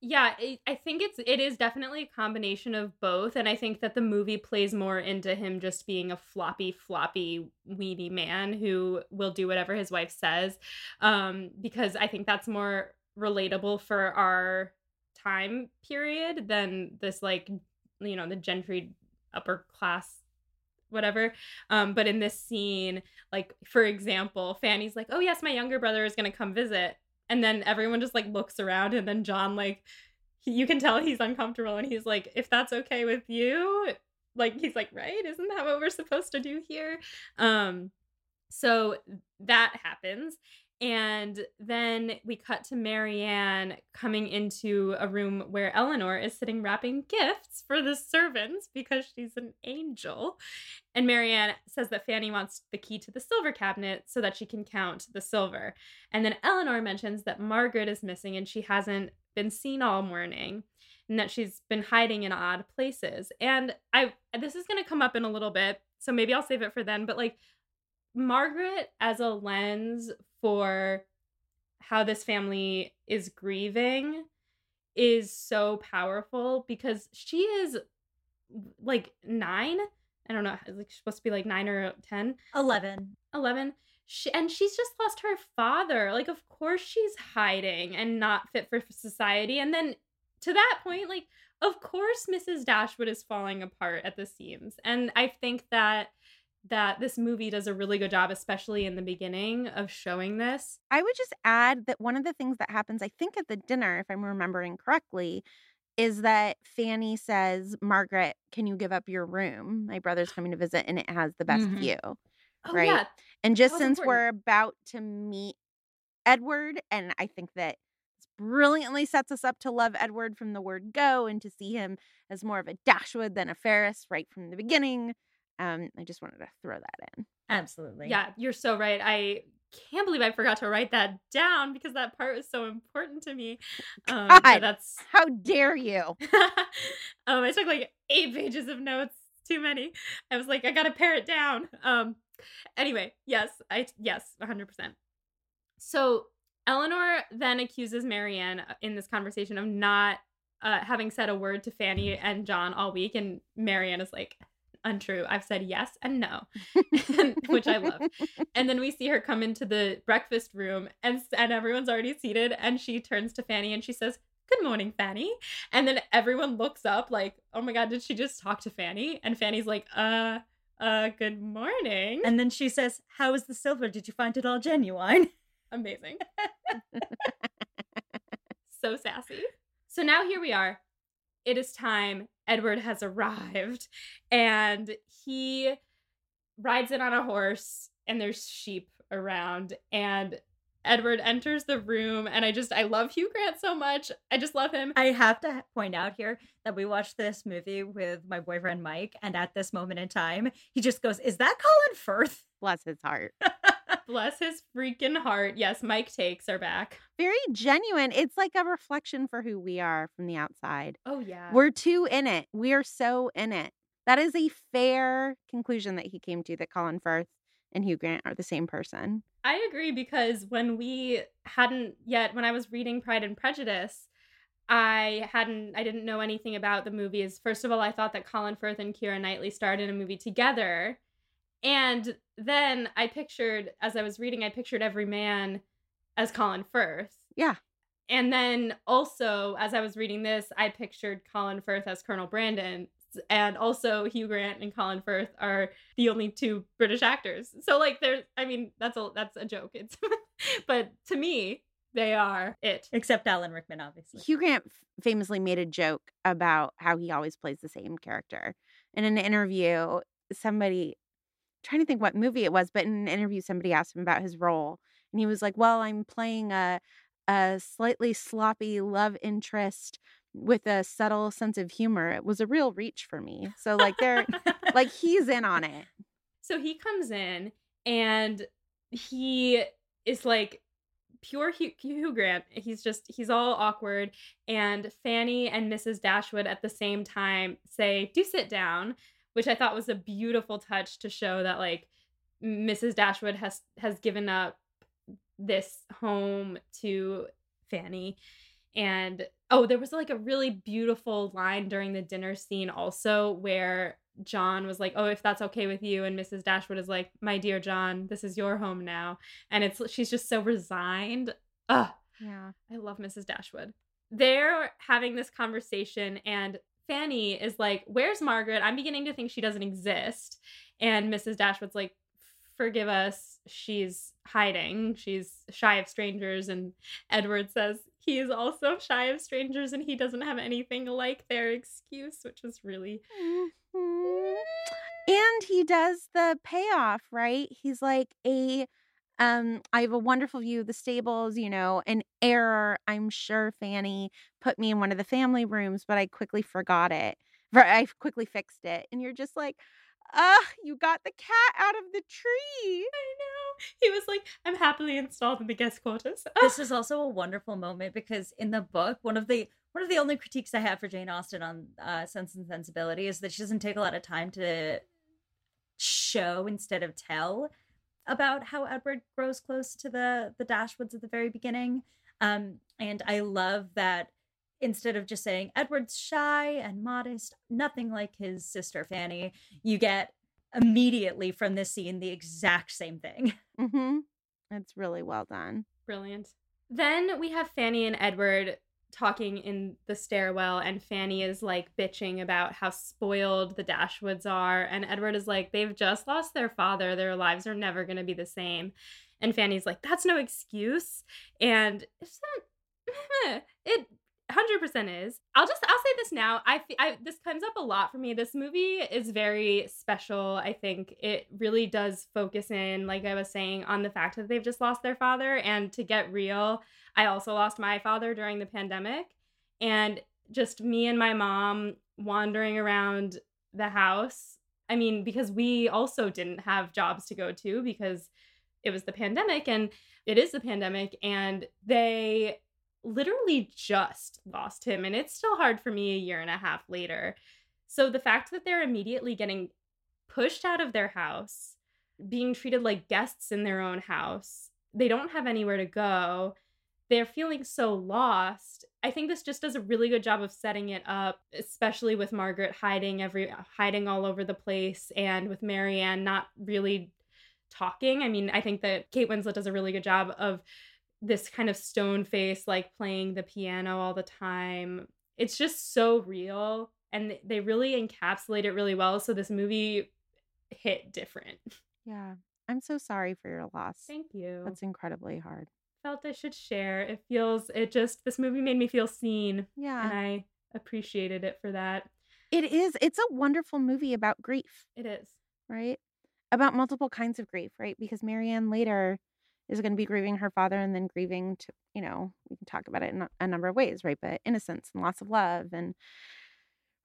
Speaker 1: Yeah, it, I think it's it is definitely a combination of both, and I think that the movie plays more into him just being a floppy, floppy, weedy man who will do whatever his wife says, um, because I think that's more relatable for our time period than this like you know the gentry upper class whatever um but in this scene like for example fanny's like oh yes my younger brother is going to come visit and then everyone just like looks around and then john like he, you can tell he's uncomfortable and he's like if that's okay with you like he's like right? Isn't that what we're supposed to do here? Um so that happens and then we cut to Marianne coming into a room where Elinor is sitting wrapping gifts for the servants because she's an angel. And Marianne says that Fanny wants the key to the silver cabinet so that she can count the silver. And then Elinor mentions that Margaret is missing and she hasn't been seen all morning and that she's been hiding in odd places. And I this is going to come up in a little bit so maybe I'll save it for then. But like Margaret as a lens for how this family is grieving is so powerful because she is like nine. I don't know, like supposed to be like nine or 10,
Speaker 2: 11.
Speaker 1: 11. She, and she's just lost her father. Like, of course, she's hiding and not fit for society. And then to that point, like, of course, Mrs. Dashwood is falling apart at the seams. And I think that that this movie does a really good job, especially in the beginning, of showing this.
Speaker 3: I would just add that one of the things that happens, I think, at the dinner, if I'm remembering correctly, is that Fanny says, Margaret, can you give up your room? My brother's coming to visit and it has the best
Speaker 2: Mhm.
Speaker 3: view.
Speaker 1: Oh,
Speaker 3: Right.
Speaker 1: yeah.
Speaker 3: And just since
Speaker 1: important.
Speaker 3: we're about to meet Edward, and I think that brilliantly sets us up to love Edward from the word go and to see him as more of a Dashwood than a Ferrars right from the beginning. Um, I just wanted to throw that in.
Speaker 2: Absolutely.
Speaker 1: Yeah, you're so right. I can't believe I forgot to write that down because that part was so important to me. Um,
Speaker 3: God.
Speaker 1: that's
Speaker 3: How dare you?
Speaker 1: um, I took like eight pages of notes. Too many. I was like, I gotta pare it down. Um, anyway, yes, I yes, 100. percent So Elinor then accuses Marianne uh, in this conversation of not uh, having said a word to Fanny and John all week, and Marianne is like, untrue. I've said yes and no, which I love. And then we see her come into the breakfast room, and and everyone's already seated, and she turns to Fanny and she says, "Good morning, Fanny." And then everyone looks up, like, "Oh my God, did she just talk to Fanny?" And Fanny's like, "Uh, uh, good morning."
Speaker 2: And then she says, How is the silver? Did you find it all genuine?
Speaker 1: Amazing. so sassy. So now here we are. It is time. Edward has arrived and he rides in on a horse and there's sheep around and Edward enters the room and I just I love Hugh Grant so much. I just love him.
Speaker 2: I have to point out here that we watched this movie with my boyfriend Mike, and at this moment in time, he just goes, Is that Colin Firth?
Speaker 3: Bless his heart.
Speaker 1: Bless his freaking heart. Yes, Mike takes are back.
Speaker 3: Very genuine. It's like a reflection for who we are from the outside.
Speaker 1: Oh yeah.
Speaker 3: We're too in it. We are so in it. That is a fair conclusion that he came to that Colin Firth and Hugh Grant are the same person.
Speaker 1: I agree because when we hadn't yet, when I was reading Pride and Prejudice, I hadn't, I didn't know anything about the movies. First of all, I thought that Colin Firth and Keira Knightley starred in a movie together. And then I pictured, as I was reading, I pictured every man as Colin Firth.
Speaker 3: Yeah.
Speaker 1: And then also, as I was reading this, I pictured Colin Firth as Colonel Brandon. And also, Hugh Grant and Colin Firth are the only two British actors. So, like, there's, I mean, that's a that's a joke. It's, but to me, they are it.
Speaker 2: Except Alan Rickman, obviously.
Speaker 3: Hugh Grant f- famously made a joke about how he always plays the same character. In an interview, somebody trying to think what movie it was, but in an interview, somebody asked him about his role, and he was like, "Well, I'm playing a a slightly sloppy love interest with a subtle sense of humor. It was a real reach for me." So like they're like he's in on it.
Speaker 1: So he comes in and he is like pure Hugh, Hugh Grant. He's just he's all awkward. And Fanny and Mrs. Dashwood at the same time say, "Do sit down," which I thought was a beautiful touch to show that like Mrs. Dashwood has has given up this home to Fanny. And oh, there was like a really beautiful line during the dinner scene also where John was like, "Oh, if that's okay with you," and Mrs. Dashwood is like, "My dear John, this is your home now," and it's she's just so resigned. Ugh,
Speaker 3: Yeah.
Speaker 1: I love Mrs. Dashwood. They're having this conversation, and Fanny is like, Where's Margaret? I'm beginning to think she doesn't exist. And Mrs. Dashwood's like, Forgive us. She's hiding. She's shy of strangers. And Edward says he is also shy of strangers and he doesn't have anything like their excuse, which is really.
Speaker 3: Mhm. And he does the payoff, right? He's like a um I have a wonderful view of the stables, you know, an error. I'm sure Fanny put me in one of the family rooms, but I quickly forgot it. I quickly fixed it. And you're just like, "Ah, you got the cat out of the tree."
Speaker 1: I know. He was like, I'm happily installed in the guest quarters.
Speaker 2: this is also a wonderful moment because in the book, one of the one of the only critiques I have for Jane Austen on uh, Sense and Sensibility is that she doesn't take a lot of time to show instead of tell about how Edward grows close to the the Dashwoods at the very beginning. Um, and I love that instead of just saying Edward's shy and modest, nothing like his sister Fanny, you get immediately from this scene the exact same thing.
Speaker 3: Mm-hmm. It's really well done.
Speaker 1: Brilliant. Then we have Fanny and Edward talking in the stairwell, and Fanny is like bitching about how spoiled the Dashwoods are. And Edward is like, they've just lost their father. Their lives are never going to be the same. And Fanny's like, that's no excuse. And it's it 100% is. I'll just I'll say this now. I, I this comes up a lot for me. This movie is very special. I think it really does focus in like I was saying on the fact that they've just lost their father and to get real, I also lost my father during the pandemic and just me and my mom wandering around the house. I mean, because we also didn't have jobs to go to because it was the pandemic and it is the pandemic and they literally just lost him and it's still hard for me a year and a half later. So the fact that they're immediately getting pushed out of their house, being treated like guests in their own house, they don't have anywhere to go. They're feeling so lost. I think this just does a really good job of setting it up, especially with Margaret hiding every uh, hiding all over the place and with Marianne not really talking. I mean, I think that Kate Winslet does a really good job of this kind of stone face like playing the piano all the time. It's just so real and they really encapsulate it really well so this movie hit different.
Speaker 3: Yeah. I'm so sorry for your loss.
Speaker 1: Thank you.
Speaker 3: That's incredibly hard
Speaker 1: felt i should share. It feels it just this movie made me feel seen
Speaker 3: yeah.
Speaker 1: and i appreciated it for that.
Speaker 3: It is it's a wonderful movie about grief
Speaker 1: it is.
Speaker 3: right? About multiple kinds of grief right? Because marianne later is going to be grieving her father and then grieving to you know we can talk about it in a number of ways right? But innocence and loss of love and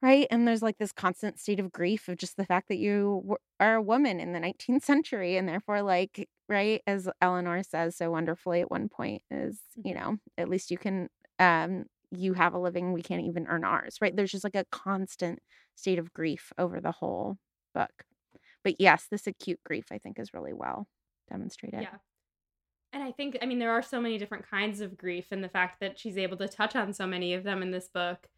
Speaker 3: right? And there's like this constant state of grief of just the fact that you are a woman in the 19th century and therefore like right as elinor says so wonderfully at one point is you
Speaker 1: Mm-hmm.
Speaker 3: know at least you can um you have a living we can't even earn ours right? There's just like a constant state of grief over the whole book. But yes this acute grief i think is really well demonstrated.
Speaker 1: Yeah. And I think, I mean, there are so many different kinds of grief, and the fact that she's able to touch on so many of them in this book.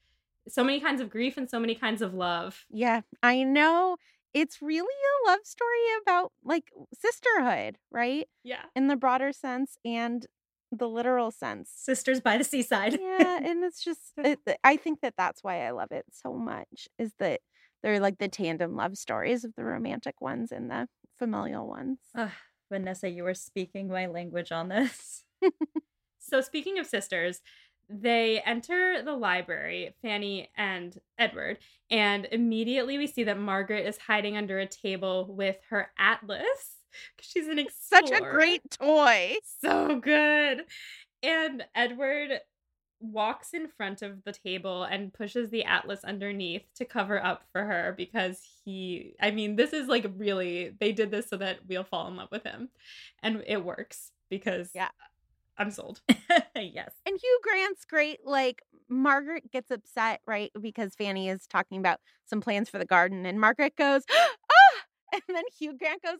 Speaker 1: So many kinds of grief and so many kinds of love.
Speaker 3: Yeah, I know. It's really a love story about like sisterhood, right?
Speaker 1: Yeah.
Speaker 3: In the broader sense and the literal sense.
Speaker 2: Sisters by the seaside.
Speaker 3: Yeah, and it's just it, I think that that's why I love it so much is that they're like the tandem love stories of the romantic ones and the familial ones.
Speaker 2: Ugh, Vanessa, you were speaking my language on this.
Speaker 1: So, speaking of sisters, they enter the library, Fanny and Edward, and immediately we see that Margaret is hiding under a table with her atlas. She's an explorer.
Speaker 3: Such a great toy.
Speaker 1: so good. And Edward walks in front of the table and pushes the atlas underneath to cover up for her because he I mean this is like really they did this so that we'll fall in love with him. And it works because
Speaker 3: Yeah.
Speaker 1: I'm sold.
Speaker 2: yes.
Speaker 3: And Hugh Grant's great. Like Margaret gets upset, right? Because Fanny is talking about some plans for the garden, and Margaret goes, "Oh!" And then Hugh Grant goes,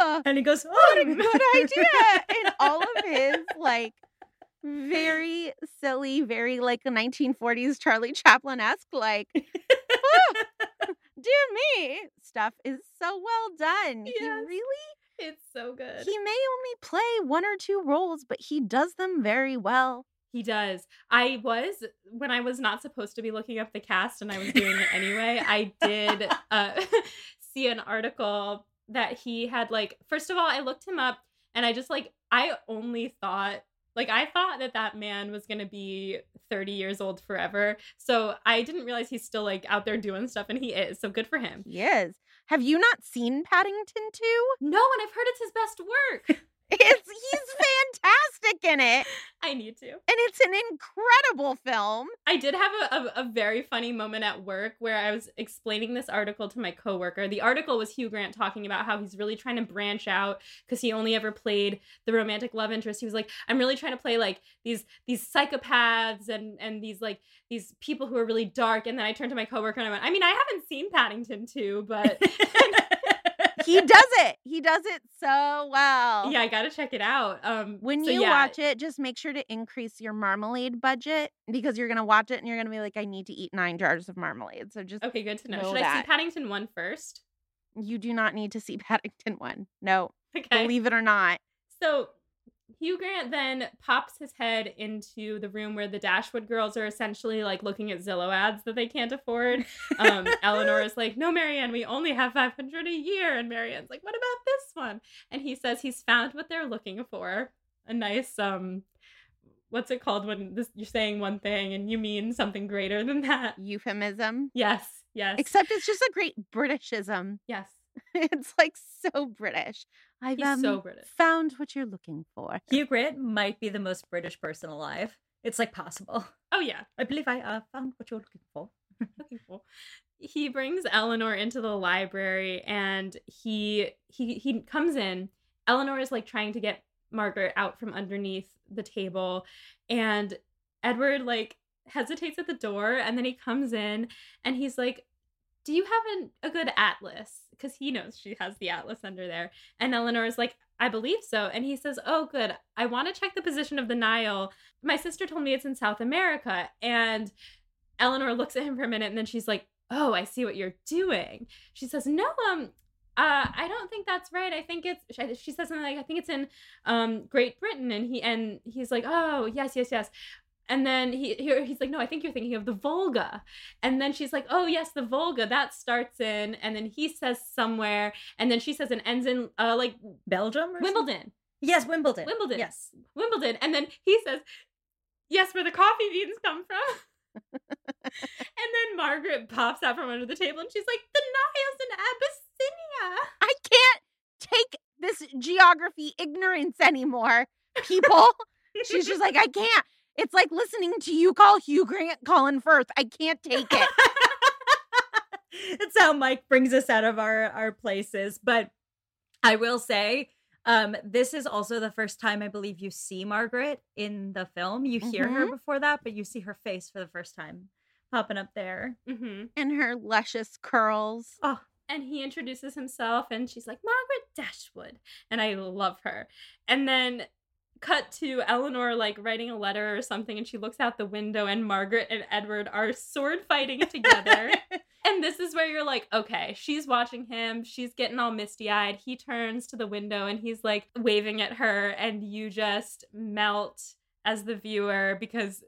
Speaker 3: "Oh!"
Speaker 2: And he goes,
Speaker 3: what a
Speaker 2: "Oh,
Speaker 3: good idea!" And all of his like very silly, very like 1940s Charlie Chaplin esque, like, "Ah, dear me, stuff is so well done. He really
Speaker 1: It's so good.
Speaker 3: he may only play one or two roles, but he does them very well.
Speaker 1: He does. I was when I was not supposed to be looking up the cast and I was doing it anyway. I did uh, see an article that he had like first of all, I looked him up and I just like I only thought like I thought that that man was going to be 30 years old forever. So I didn't realize he's still like out there doing stuff and he is. So good for him.
Speaker 3: He is. Have you not seen Paddington 2?
Speaker 1: No, and I've heard it's his best work.
Speaker 3: It's he's fantastic in it.
Speaker 1: I need to.
Speaker 3: And it's an incredible film.
Speaker 1: I did have a, a, a very funny moment at work where I was explaining this article to my coworker. The article was Hugh Grant talking about how he's really trying to branch out because he only ever played the romantic love interest. He was like, I'm really trying to play like these these psychopaths and and these like these people who are really dark. And then I turned to my coworker and I went, I mean, I haven't seen Paddington 2, but
Speaker 3: he does it. He does it so well.
Speaker 1: Yeah, I gotta check it out. Um,
Speaker 3: When
Speaker 1: so
Speaker 3: you
Speaker 1: yeah,
Speaker 3: watch it, just make sure to increase your marmalade budget because you're gonna watch it and you're gonna be like, I need to eat nine jars of marmalade. So just
Speaker 1: Okay, good to know.
Speaker 3: know
Speaker 1: Should I see Paddington one first?
Speaker 3: you do not need to see Paddington one. No,
Speaker 1: Okay.
Speaker 3: believe it or not.
Speaker 1: So Hugh Grant then pops his head into the room where the Dashwood girls are essentially like looking at Zillow ads that they can't afford. Um, Elinor is like, "No, Marianne, we only have five hundred a year," and Marianne's like, "What about this one?" And he says he's found what they're looking for. A nice um, what's it called when this, you're saying one thing and you mean something greater than that?
Speaker 3: Euphemism.
Speaker 1: Yes, yes,
Speaker 3: Except it's just a great Britishism.
Speaker 1: yes.
Speaker 3: it's like so British. I've
Speaker 1: He's
Speaker 3: um,
Speaker 1: so British.
Speaker 3: found what you're looking for.
Speaker 2: Hugh Grant might be the most British person alive. It's like possible.
Speaker 1: Oh yeah,
Speaker 2: I believe I uh, found what you're looking for.
Speaker 1: Okay, cool. He brings Elinor into the library and he he he comes in. Elinor is like trying to get Margaret out from underneath the table and Edward like hesitates at the door and then he comes in and he's like do you have an, a good atlas because he knows she has the atlas under there and elinor is like i believe so and he says oh good i want to check the position of the nile my sister told me it's in south america and Elinor looks at him for a minute and then she's like, "Oh, I see what you're doing." She says, "No, um uh I don't think that's right. I think it's she- says something like I think it's in um Great Britain." And he and he's like, "Oh, yes, yes, yes." And then he he- he's like, "No, I think you're thinking of the Volga." And then she's like, "Oh, yes, the Volga. That starts in." And then he says somewhere and then she says and ends in uh like
Speaker 2: Belgium or something?
Speaker 1: Wimbledon.
Speaker 2: Yes, Wimbledon.
Speaker 1: Wimbledon.
Speaker 2: Yes.
Speaker 1: Wimbledon. And then he says, Yes, where the coffee beans come from. and then Margaret pops out from under the table and she's like, The Nile's in Abyssinia.
Speaker 3: I can't take this geography ignorance anymore, people. She's just like, I can't. It's like listening to you call Hugh Grant Colin Firth. I can't take it.
Speaker 2: That's how Mike brings us out of our our places. But I will say, um, this is also the first time I believe you see Margaret in the film. You hear her
Speaker 3: Mhm.
Speaker 2: before that, but you see her face for the first time popping up there.
Speaker 1: Mm-hmm.
Speaker 3: and her luscious curls.
Speaker 2: Oh,
Speaker 1: And he introduces himself and she's like, Margaret Dashwood. And I love her. And then cut to Elinor like writing a letter or something and she looks out the window and Margaret and Edward are sword fighting together. And this is where you're like, okay, she's watching him. She's getting all misty eyed. He turns to the window and he's like waving at her, and you just melt as the viewer because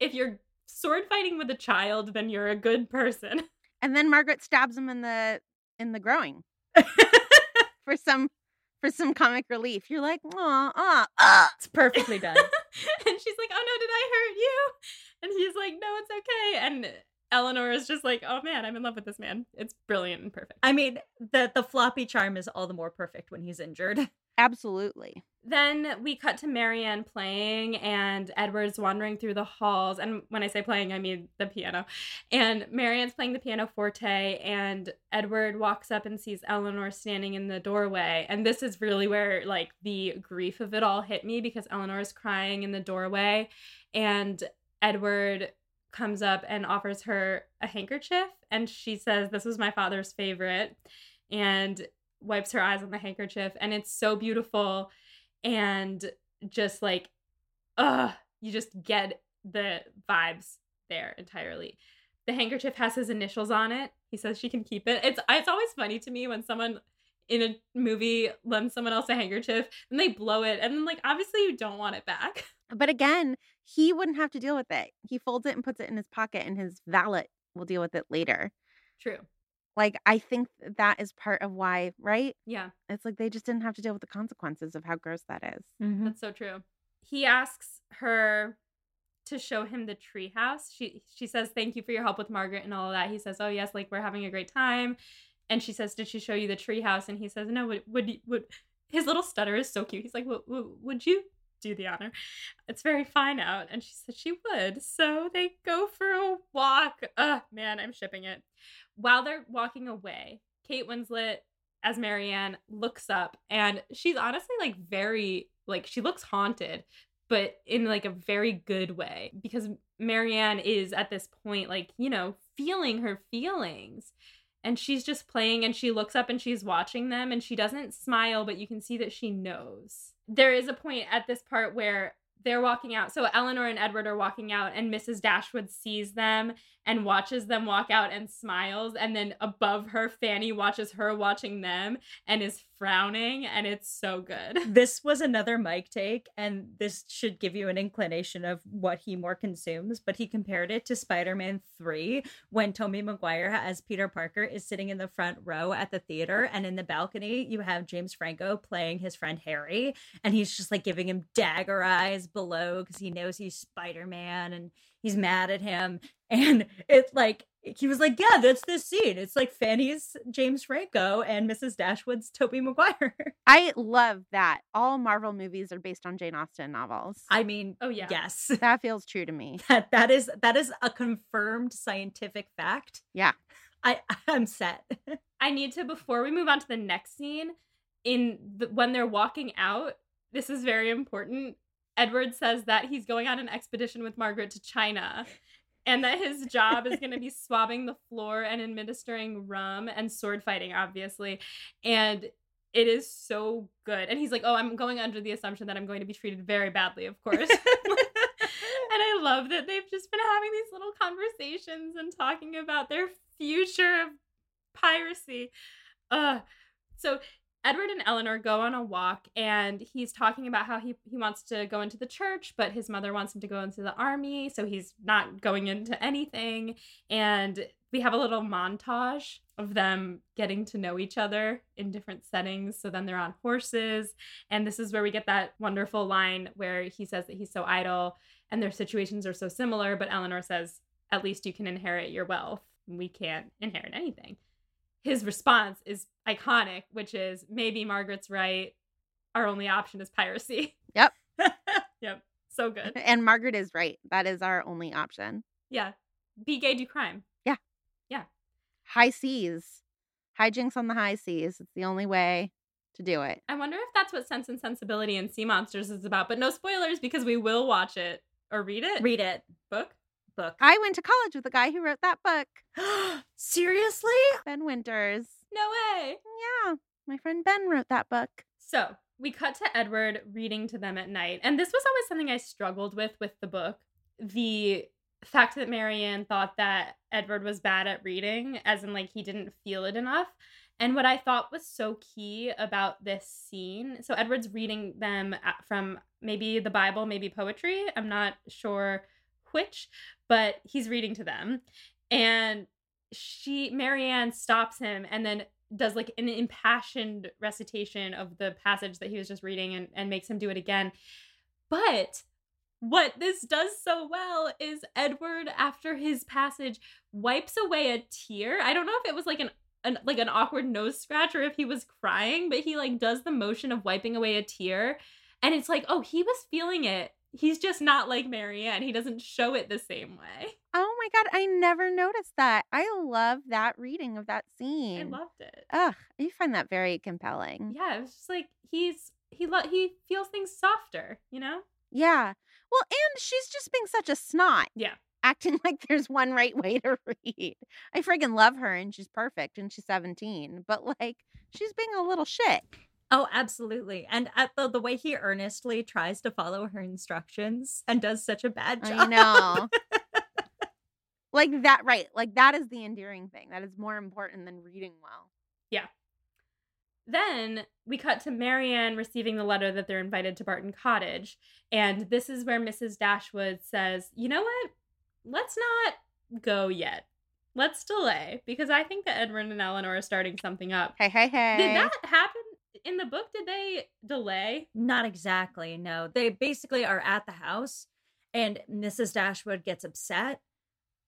Speaker 1: if you're sword fighting with a child, then you're a good person.
Speaker 3: And then Margaret stabs him in the in the growing for some for some comic relief. You're like, oh, uh, uh.
Speaker 2: it's perfectly done.
Speaker 1: and she's like, oh no, did I hurt you? And he's like, no, it's okay. And Elinor is just like, oh man, I'm in love with this man. It's brilliant and perfect.
Speaker 2: I mean, the the floppy charm is all the more perfect when he's injured.
Speaker 3: Absolutely.
Speaker 1: then we cut to Marianne playing, and Edward's wandering through the halls. And when I say playing, I mean the piano. And Marianne's playing the piano forte, and Edward walks up and sees Elinor standing in the doorway. And this is really where like the grief of it all hit me because Elinor is crying in the doorway, and Edward comes up and offers her a handkerchief, and she says, "This was my father's favorite," and wipes her eyes on the handkerchief and it's so beautiful. And just like uh you just get the vibes there entirely. The handkerchief has his initials on it. He says she can keep it. It's it's always funny to me when someone in a movie lends someone else a handkerchief and they blow it and then like obviously you don't want it back.
Speaker 3: But again, he wouldn't have to deal with it. He folds it and puts it in his pocket, and his valet will deal with it later.
Speaker 1: true
Speaker 3: Like, I think that is part of why, right?
Speaker 1: yeah
Speaker 3: It's like they just didn't have to deal with the consequences of how gross that is. Mm-hmm.
Speaker 1: That's so true. He asks her to show him the treehouse. She she says thank you for your help with Margaret and all of that. He says, "Oh yes, like we're having a great time." And she says, "Did she show you the treehouse?" And he says, "No, would would would his little stutter is so cute. He's like, "Would, would, would you do the honor? It's very fine out." And she said she would. So they go for a walk. Ugh, man, I'm shipping it. While they're walking away, Kate Winslet as Marianne looks up and she's honestly like very like she looks haunted but in like a very good way because Marianne is at this point like you know feeling her feelings and she's just playing and she looks up and she's watching them and she doesn't smile but you can see that she knows there is a point at this part where they're walking out. So elinor and edward are walking out and mrs dashwood sees them and watches them walk out and smiles and then above her fanny watches her watching them and is frowning and it's so good
Speaker 2: this was another Mike take, and this should give you an inclination of what he more consumes. But he compared it to Spider Man 3 when Tobey Maguire as Peter Parker is sitting in the front row at the theater, and in the balcony, you have James Franco playing his friend Harry, and he's just like giving him dagger eyes below because he knows he's Spider Man and he's mad at him. And it like he was like, Yeah, that's this scene. It's like Fanny's James Franco and Mrs. Dashwood's Tobey Maguire.
Speaker 3: I love that all Marvel movies are based on Jane Austen novels.
Speaker 2: I mean,
Speaker 1: Oh, yeah.
Speaker 2: yes.
Speaker 3: that feels true to me.
Speaker 2: That that is that is a confirmed scientific fact.
Speaker 3: Yeah.
Speaker 2: I I'm set.
Speaker 1: I need to before we move on to the next scene in the, when they're walking out. This is very important. Edward says that he's going on an expedition with Margaret to China and that his job is going to be swabbing the floor and administering rum and sword fighting obviously. And it is so good. And he's like, "Oh, I'm going under the assumption that I'm going to be treated very badly, of course." And I love that they've just been having these little conversations and talking about their future of piracy. Uh, so Edward and Elinor go on a walk and he's talking about how he, he wants to go into the church, but his mother wants him to go into the army, so he's not going into anything. And we have a little montage of them getting to know each other in different settings. So then they're on horses. And this is where we get that wonderful line where he says that he's so idle and their situations are so similar, but Elinor says, at least you can inherit your wealth. We can't inherit anything. His response is iconic, which is maybe Margaret's right. Our only option is piracy.
Speaker 3: Yep.
Speaker 1: yep. So good.
Speaker 3: And Margaret is right. That is our only option.
Speaker 1: Yeah. Be gay, do crime. Yeah. Yeah.
Speaker 3: High seas. Hijinks on the high seas. It's the only way to do it.
Speaker 1: I wonder if that's what Sense and Sensibility and Sea Monsters is about, but no spoilers because we will watch it or read it.
Speaker 2: Read it.
Speaker 1: book.
Speaker 2: Book.
Speaker 3: I went to college with the guy who wrote that book,
Speaker 2: Seriously?
Speaker 3: Ben Winters.
Speaker 1: No way.
Speaker 3: Yeah, my friend Ben wrote that book.
Speaker 1: So we cut to Edward reading to them at night. And this was always something I struggled with with the book. The fact that Marianne thought that Edward was bad at reading, as in, like, he didn't feel it enough. And what I thought was so key about this scene so Edward's reading them from maybe the Bible, maybe poetry. I'm not sure which, but he's reading to them. And she, Marianne, stops him and then does like an impassioned recitation of the passage that he was just reading and, and makes him do it again. But what this does so well is Edward, after his passage, wipes away a tear. I don't know if it was like an, an like an awkward nose scratch or if he was crying, but he like does the motion of wiping away a tear. And it's like, oh, he was feeling it. He's just not like Marianne. He doesn't show it the same way.
Speaker 3: Oh my god, I never noticed that. I love that reading of that scene.
Speaker 1: I loved it.
Speaker 3: Ugh, you find that very compelling.
Speaker 1: Yeah, it's just like he's he lo- he feels things softer, you know?
Speaker 3: Yeah. Well, and she's just being such a snot.
Speaker 1: Yeah.
Speaker 3: Acting like there's one right way to read. I friggin' love her and she's perfect and she's 17, but like she's being a little shit.
Speaker 2: Oh, absolutely. And at the, the way he earnestly tries to follow her instructions and does such a bad job.
Speaker 3: I know. like that, right. Like that is the endearing thing. That is more important than reading well. Yeah.
Speaker 1: Then we cut to Marianne receiving the letter that they're invited to Barton Cottage. And this is where Mrs. Dashwood says, You know what? Let's not go yet. Let's delay because I think that Edward and Elinor are starting something up.
Speaker 3: Hey, hey, hey.
Speaker 1: Did that happen in the book? Did they delay?
Speaker 2: Not exactly. No. They basically are at the house and Mrs. Dashwood gets upset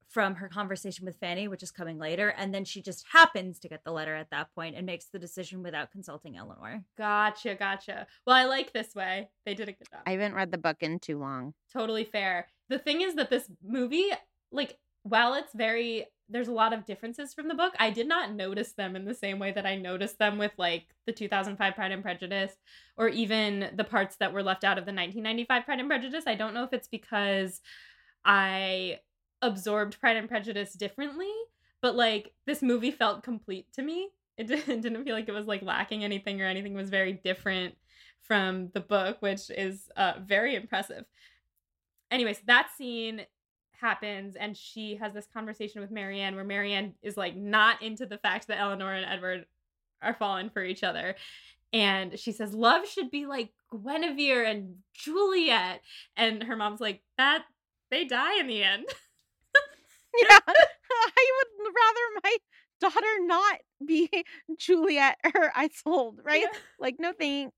Speaker 2: from her conversation with Fanny, which is coming later, and then she just happens to get the letter at that point and makes the decision without consulting Elinor.
Speaker 1: Gotcha, gotcha. Well, I like this way. They did a good job.
Speaker 3: I haven't read the book in too long.
Speaker 1: totally fair. The thing is that this movie, like, while it's very there's a lot of differences from the book, I did not notice them in the same way that I noticed them with like the 2005 Pride and Prejudice or even the parts that were left out of the 1995 Pride and Prejudice. I don't know if it's because I absorbed Pride and Prejudice differently, but like this movie felt complete to me. It didn't feel like it was like lacking anything or anything was very different from the book, which is uh, very impressive. Anyways, that scene happens and she has this conversation with Marianne where Marianne is like not into the fact that Elinor and Edward are falling for each other. And she says, Love should be like Guinevere and Juliet. And her mom's like, That they die in the end.
Speaker 3: yeah. I would rather my daughter not be Juliet or Isolde, right? Yeah. Like, no thanks.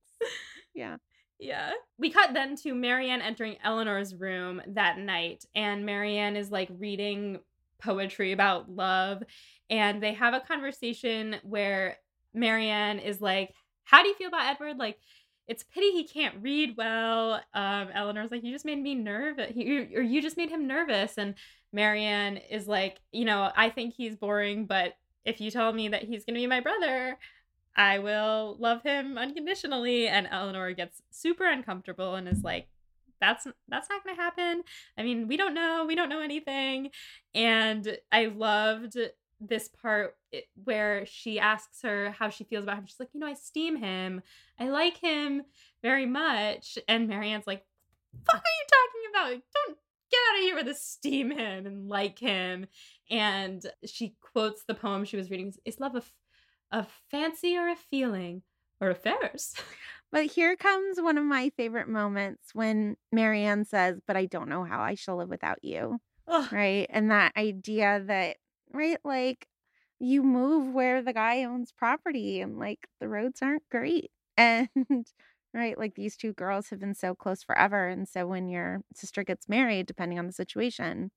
Speaker 3: Yeah.
Speaker 1: Yeah. We cut then to Marianne entering Elinor's room that night, and Marianne is like reading poetry about love. And they have a conversation where Marianne is like, How do you feel about Edward? Like, it's pity he can't read well. Um, Elinor's like, You just made me nervous. Or you just made him nervous. And Marianne is like, You know, I think he's boring, but if you tell me that he's going to be my brother, I will love him unconditionally. And Elinor gets super uncomfortable and is like, that's that's not going to happen. I mean, we don't know. We don't know anything. And I loved this part eh, where she asks her how she feels about him. She's like, you know, I esteem him. I like him very much. And Marianne's like, fuck are you talking about? Don't get out of here with esteem him and like him. And she quotes the poem she was reading. Is love a a fancy or a feeling or affairs.
Speaker 3: But here comes one of my favorite moments when Marianne says, But I don't know how I shall live without you. Ugh. Right. And that idea that, right, like you move where the guy owns property and like the roads aren't great. And right, like these two girls have been so close forever. And so when your sister gets married, depending on the situation,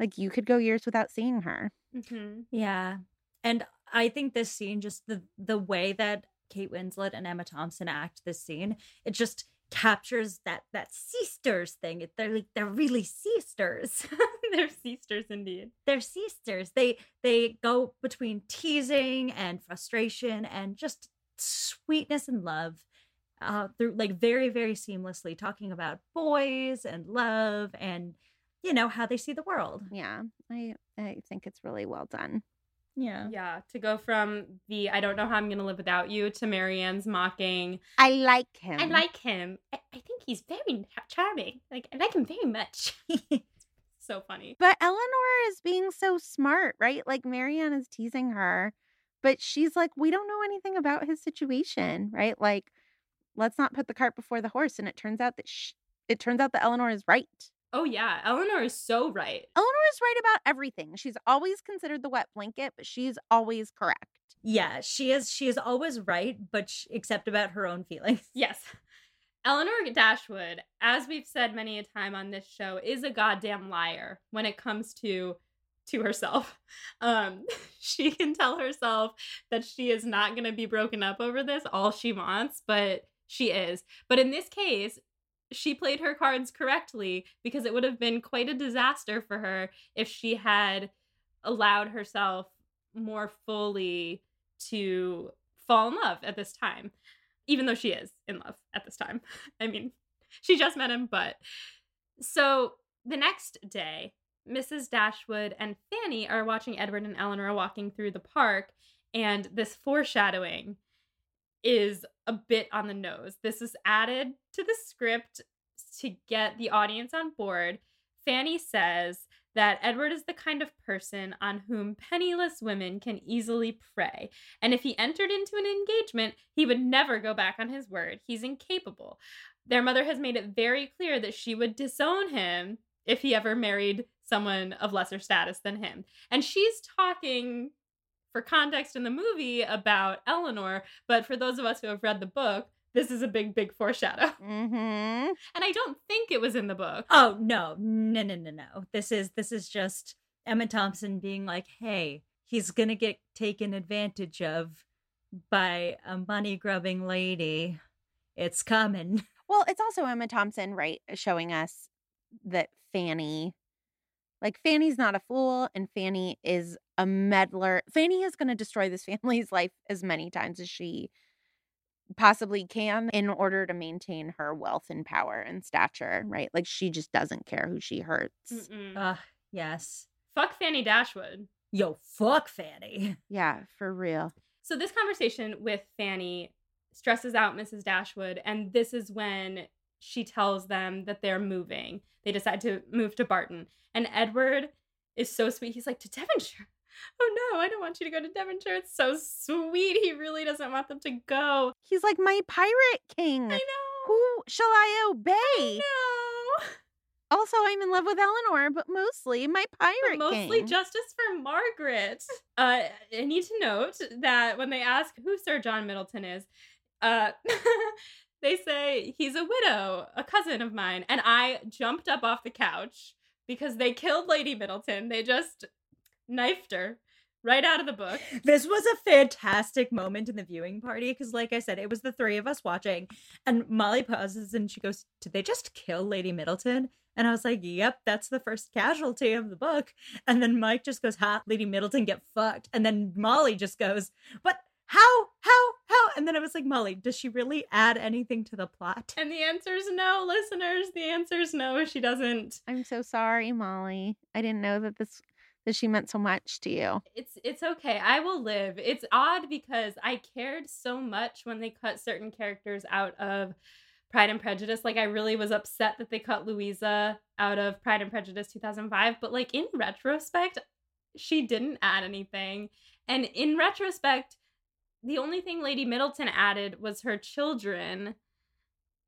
Speaker 3: like you could go years without seeing her.
Speaker 2: Mm-hmm. Yeah. And I think this scene, just the the way that Kate Winslet and Emma Thompson act this scene, it just captures that that sisters thing. They're like they're really sisters.
Speaker 1: they're sisters indeed.
Speaker 2: They're sisters. They they go between teasing and frustration and just sweetness and love uh through like very very seamlessly talking about boys and love and you know how they see the world.
Speaker 3: Yeah. I I think it's really well done.
Speaker 2: Yeah.
Speaker 1: Yeah. To go from the I don't know how I'm going to live without you to Marianne's mocking.
Speaker 3: I like him.
Speaker 1: I like him. I, I think he's very charming. Like, I like him very much. so funny.
Speaker 3: But Elinor is being so smart, right? Like, Marianne is teasing her, but she's like, we don't know anything about his situation, right? Like, let's not put the cart before the horse. And it turns out that she, it turns out that Elinor is right.
Speaker 1: Oh yeah, Elinor is so right.
Speaker 3: Elinor is right about everything. She's always considered the wet blanket, but she's always correct.
Speaker 2: Yeah, she is she is always right, but she, except about her own feelings.
Speaker 1: Yes. Elinor Dashwood, as we've said many a time on this show, is a goddamn liar when it comes to to herself. Um, she can tell herself that she is not going to be broken up over this all she wants, but she is. But in this case, she played her cards correctly because it would have been quite a disaster for her if she had allowed herself more fully to fall in love at this time, even though she is in love at this time. I mean, she just met him, but so the next day, Mrs. Dashwood and Fanny are watching Edward and Elinor walking through the park, and this foreshadowing is a bit on the nose. This is added to the script to get the audience on board. Fanny says that Edward is the kind of person on whom penniless women can easily prey. And if he entered into an engagement, he would never go back on his word. He's incapable. Their mother has made it very clear that she would disown him if he ever married someone of lesser status than him. And she's talking for context in the movie about Elinor, but for those of us who have read the book, this is a big, big foreshadow.
Speaker 3: Mm-hmm.
Speaker 1: And I don't think it was in the book.
Speaker 2: Oh no, no, no, no, no. This is this is just Emma Thompson being like, "Hey, he's gonna get taken advantage of by a money grubbing lady. It's coming."
Speaker 3: Well, it's also Emma Thompson, right, showing us that Fanny like Fanny's not a fool and Fanny is a meddler. Fanny is going to destroy this family's life as many times as she possibly can in order to maintain her wealth and power and stature, right? Like she just doesn't care who she hurts.
Speaker 2: Uh, yes.
Speaker 1: Fuck Fanny Dashwood.
Speaker 2: yo, fuck Fanny.
Speaker 3: Yeah, for real.
Speaker 1: So this conversation with Fanny stresses out Mrs. Dashwood, and this is when she tells them that they're moving. They decide to move to Barton. And Edward is so sweet. He's like, to Devonshire. Oh no, I don't want you to go to Devonshire. It's so sweet. He really doesn't want them to go.
Speaker 3: He's like my pirate king.
Speaker 1: I know.
Speaker 3: Who shall I obey?
Speaker 1: No.
Speaker 3: Also, I'm in love with Elinor, but mostly my pirate
Speaker 1: But mostly
Speaker 3: king.
Speaker 1: justice for Margaret. Uh, I need to note that when they ask who Sir John Middleton is, uh, they say he's a widow, a cousin of mine, and I jumped up off the couch because they killed Lady Middleton. They just knifed her right out of the book.
Speaker 2: This was a fantastic moment in the viewing party because, like I said, it was the three of us watching, and Molly pauses and she goes, "Did they just kill Lady Middleton?" And I was like, "Yep, that's the first casualty of the book." And then Mike just goes, "Ha, Lady Middleton get fucked," and then Molly just goes, "But how, how, how?" And then I was like, "Molly, does she really add anything to the plot?"
Speaker 1: And the answer is no, listeners. The answer is no, she doesn't.
Speaker 3: I'm so sorry, Molly. I didn't know that this that she meant so much to you.
Speaker 1: It's it's okay. I will live. It's odd because I cared so much when they cut certain characters out of Pride and Prejudice. Like I really was upset that they cut Louisa out of Pride and Prejudice 2005, but like in retrospect, she didn't add anything. And in retrospect, the only thing Lady Middleton added was her children,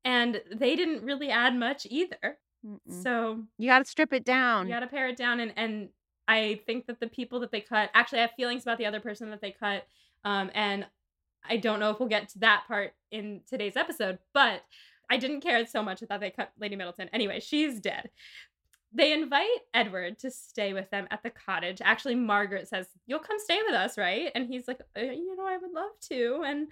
Speaker 1: and they didn't really add much either.
Speaker 3: Mm-mm.
Speaker 1: So
Speaker 3: you got to strip it down.
Speaker 1: you got to pare it down and and I think that the people that they cut actually I have feelings about the other person that they cut um and I don't know if we'll get to that part in today's episode but I didn't care so much about that they cut Lady Middleton anyway she's dead they invite Edward to stay with them at the cottage actually Margaret says you'll come stay with us right and he's like uh, you know I would love to and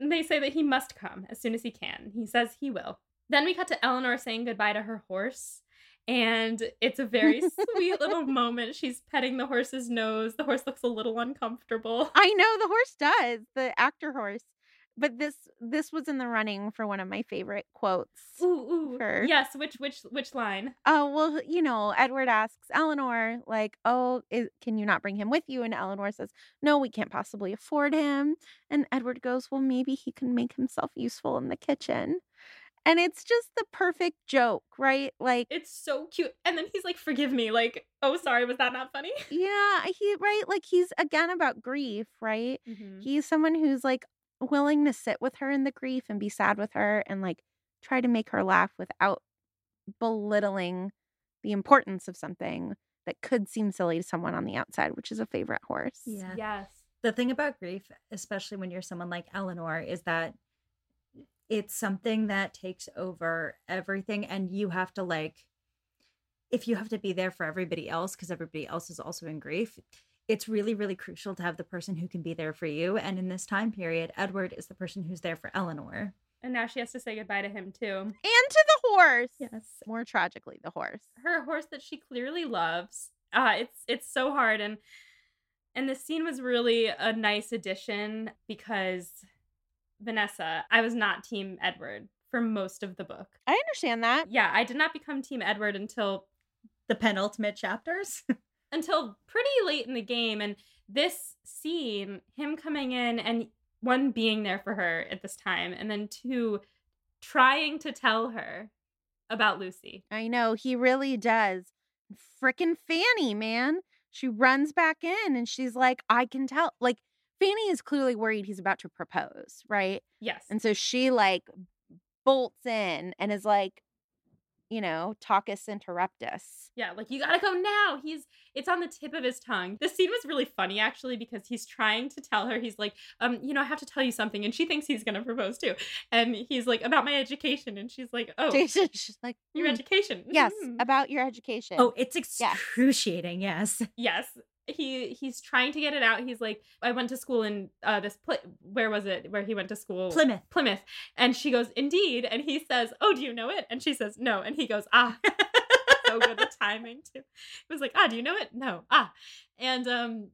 Speaker 1: they say that he must come as soon as he can he says he will then we cut to Elinor saying goodbye to her horse and it's a very sweet little moment. She's petting the horse's nose. The horse looks a little uncomfortable.
Speaker 3: I know the horse does, the actor horse. But this this was in the running for one of my favorite quotes.
Speaker 1: Ooh, ooh.
Speaker 3: Her.
Speaker 1: Yes, which which which line?
Speaker 3: Oh, well, you know, Edward asks Elinor, like, oh, is, can you not bring him with you? And Elinor says, no, we can't possibly afford him. And Edward goes, well, maybe he can make himself useful in the kitchen. And it's just the perfect joke, right? Like,
Speaker 1: It's so cute. And then he's like, "Forgive me." Like, "Oh, sorry, was that not funny?"
Speaker 3: yeah, he, right? Like, he's again about grief, right?
Speaker 1: Mm-hmm.
Speaker 3: He's someone who's like willing to sit with her in the grief and be sad with her and like try to make her laugh without belittling the importance of something that could seem silly to someone on the outside, which is a favorite horse.
Speaker 2: Yeah.
Speaker 1: Yes.
Speaker 2: the thing about grief, especially when you're someone like Elinor, is that it's something that takes over everything, and you have to like, if you have to be there for everybody else because everybody else is also in grief, it's really, really crucial to have the person who can be there for you. And in this time period, Edward is the person who's there for Elinor.
Speaker 1: And now she has to say goodbye to him too.
Speaker 3: And to the horse.
Speaker 2: Yes.
Speaker 3: More tragically, the horse.
Speaker 1: Her horse that she clearly loves. Uh, it's it's so hard and and this scene was really a nice addition because Vanessa, I was not team Edward for most of the book.
Speaker 3: I understand that.
Speaker 1: Yeah, I did not become team Edward until
Speaker 2: The penultimate chapters.
Speaker 1: until pretty late in the game and this scene him coming in and one being there for her at this time and then two trying to tell her about Lucy.
Speaker 3: I know. He really does. Frickin' Fanny, man. She runs back in and she's like, I can tell. Like, Fanny is clearly worried he's about to propose, right?
Speaker 1: Yes.
Speaker 3: And so she like bolts in and is like, you know, talkus interruptus.
Speaker 1: Yeah, like you gotta go now. He's it's on the tip of his tongue. This scene was really funny actually because he's trying to tell her, he's like, um, you know, I have to tell you something, and she thinks he's gonna propose too. And he's like, about my education, and she's like, Oh,
Speaker 3: she's like,
Speaker 1: your
Speaker 3: "Hmm,
Speaker 1: education.
Speaker 3: yes,
Speaker 1: Mhm.
Speaker 3: about your education.
Speaker 2: oh, it's excruciating. Yes.
Speaker 1: yes. He he's trying to get it out. He's like, I went to school in uh this pl- where was it? Where he went to school?
Speaker 2: Plymouth.
Speaker 1: Plymouth. And she goes, Indeed. And he says, Oh, do you know it? And she says, No. And he goes, Ah. so good the timing too. It was like, ah, do you know it? No. Ah. And um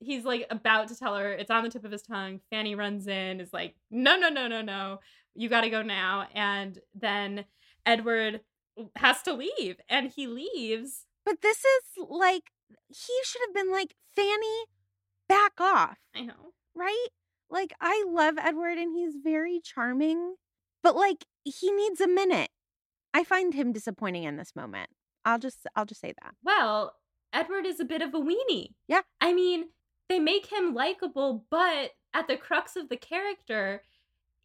Speaker 1: he's like about to tell her, it's on the tip of his tongue. Fanny runs in, is like, no, no, no, no, no. You gotta go now. And then Edward has to leave. And he leaves.
Speaker 3: But this is like he should have been like, Fanny, back off.
Speaker 1: I know.
Speaker 3: Right? Like, I love Edward and he's very charming, but like, he needs a minute. I find him disappointing in this moment. I'll just, I'll just say that.
Speaker 1: Well, Edward is a bit of a weenie.
Speaker 3: Yeah.
Speaker 1: I mean, they make him likable, but at the crux of the character,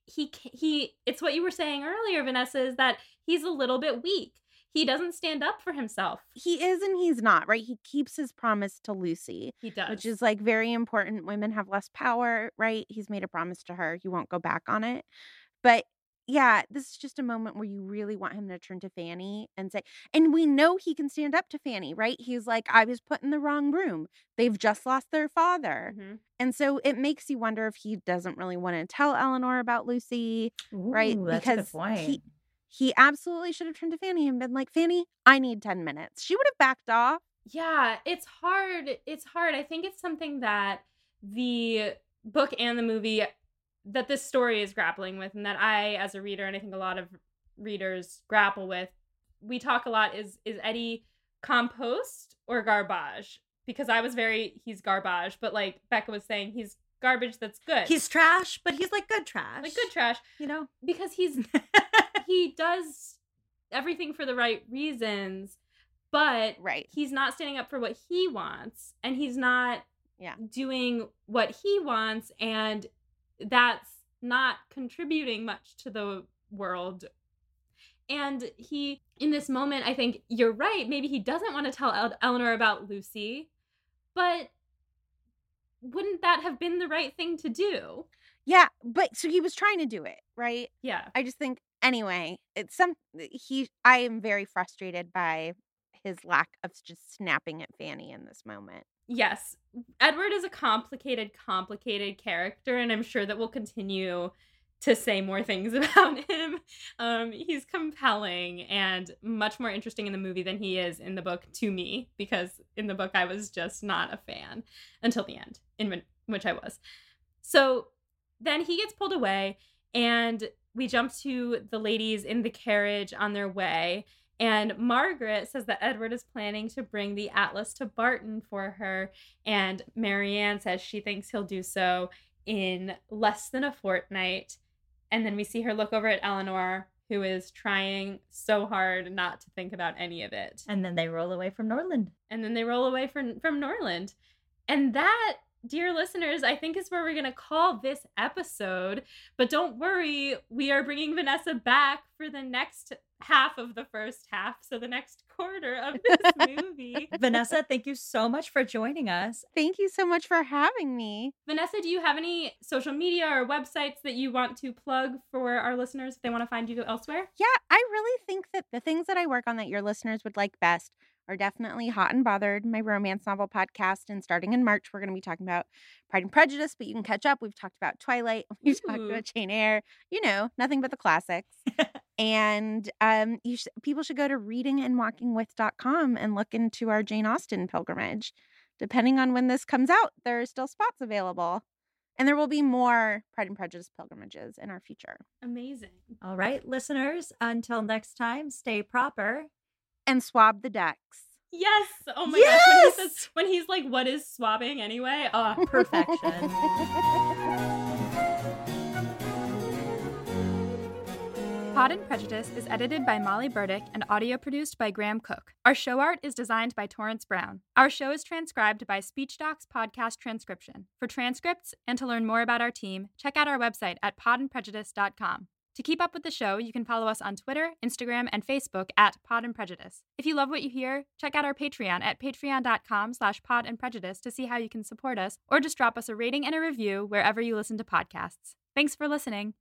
Speaker 1: he he it's what you were saying earlier Vanessa is that he's a little bit weak. He doesn't stand up for himself.
Speaker 3: He is and he's not, right? He keeps his promise to Lucy.
Speaker 1: He does.
Speaker 3: Which is like very important. Women have less power, right? He's made a promise to her. He won't go back on it. But yeah, this is just a moment where you really want him to turn to Fanny and say, and we know he can stand up to Fanny, right? He's like, I was put in the wrong room. They've just lost their father.
Speaker 1: Mhm.
Speaker 3: And so it makes you wonder if he doesn't really want to tell Elinor about Lucy, right?
Speaker 2: Ooh, good point.
Speaker 3: he he absolutely should have turned to Fanny and been like, Fanny, I need 10 minutes. She would have backed off.
Speaker 1: Yeah, it's hard. It's hard. I think it's something that the book and the movie that this story is grappling with and that I as a reader and I think a lot of readers grapple with. We talk a lot is is Eddie compost or garbage? Because I was very he's garbage, but like Becca was saying he's garbage that's good.
Speaker 2: He's trash, but he's like good trash.
Speaker 1: like good trash
Speaker 2: you know.
Speaker 1: because he's he does everything for the right reasons, but
Speaker 3: Right.
Speaker 1: he's not standing up for what he wants and he's not
Speaker 3: Yeah.
Speaker 1: doing what he wants and that's not contributing much to the world and he in this moment i think you're right maybe he doesn't want to tell El- elinor about lucy but wouldn't that have been the right thing to do
Speaker 3: Yeah. But so he was trying to do it, right?
Speaker 1: yeah
Speaker 3: I just think anyway, it's some he I am very frustrated by his lack of just snapping at Fanny in this moment.
Speaker 1: yes edward is a complicated complicated character and i'm sure that we'll continue to say more things about him um he's compelling and much more interesting in the movie than he is in the book to me because in the book i was just not a fan until the end in which i was so then he gets pulled away and we jump to the ladies in the carriage on their way and Margaret says that Edward is planning to bring the Atlas to Barton for her. And Marianne says she thinks he'll do so in less than a fortnight. And then we see her look over at Elinor, who is trying so hard not to think about any of it.
Speaker 2: and then they roll away from Norland.
Speaker 1: And then they roll away from, from Norland. And that, dear listeners, I think is where we're going to call this episode. But don't worry, we are bringing Vanessa back for the next half of the first half. So the next quarter of this movie.
Speaker 2: Vanessa, thank you so much for joining us.
Speaker 3: Thank you so much for having me.
Speaker 1: Vanessa, do you have any social media or websites that you want to plug for our listeners if they want to find you elsewhere?
Speaker 3: Yeah, I really think that the things that I work on that your listeners would like best are definitely Hot and Bothered, my romance novel podcast. And starting in March, we're going to be talking about Pride and Prejudice, but you can catch up. We've talked about Twilight, we've talked about Jane Eyre, you know, nothing but the classics. and um, you sh- people should go to readingandwalkingwith.com and look into our Jane Austen pilgrimage. Depending on when this comes out, there are still spots available. And there will be more Pride and Prejudice pilgrimages in our future.
Speaker 1: Amazing.
Speaker 2: All right, listeners, until next time, stay proper.
Speaker 3: And swab the decks.
Speaker 1: Yes. Oh my gosh. When he
Speaker 2: Yes!
Speaker 1: says when he's like, what is swabbing anyway? Oh,
Speaker 2: Perfection.
Speaker 4: Pod and Prejudice is edited by Molly Burdick and audio produced by Graham Cook. Our show art is designed by Torrance Brown. Our show is transcribed by SpeechDocs Podcast Transcription. For transcripts and to learn more about our team, check out our website at podandprejudice.com. To keep up with the show, you can follow us on Twitter, Instagram, and Facebook at Pod and Prejudice. If you love what you hear, check out our Patreon at patreon.com slash pod and prejudice to see how you can support us, or just drop us a rating and a review wherever you listen to podcasts. Thanks for listening.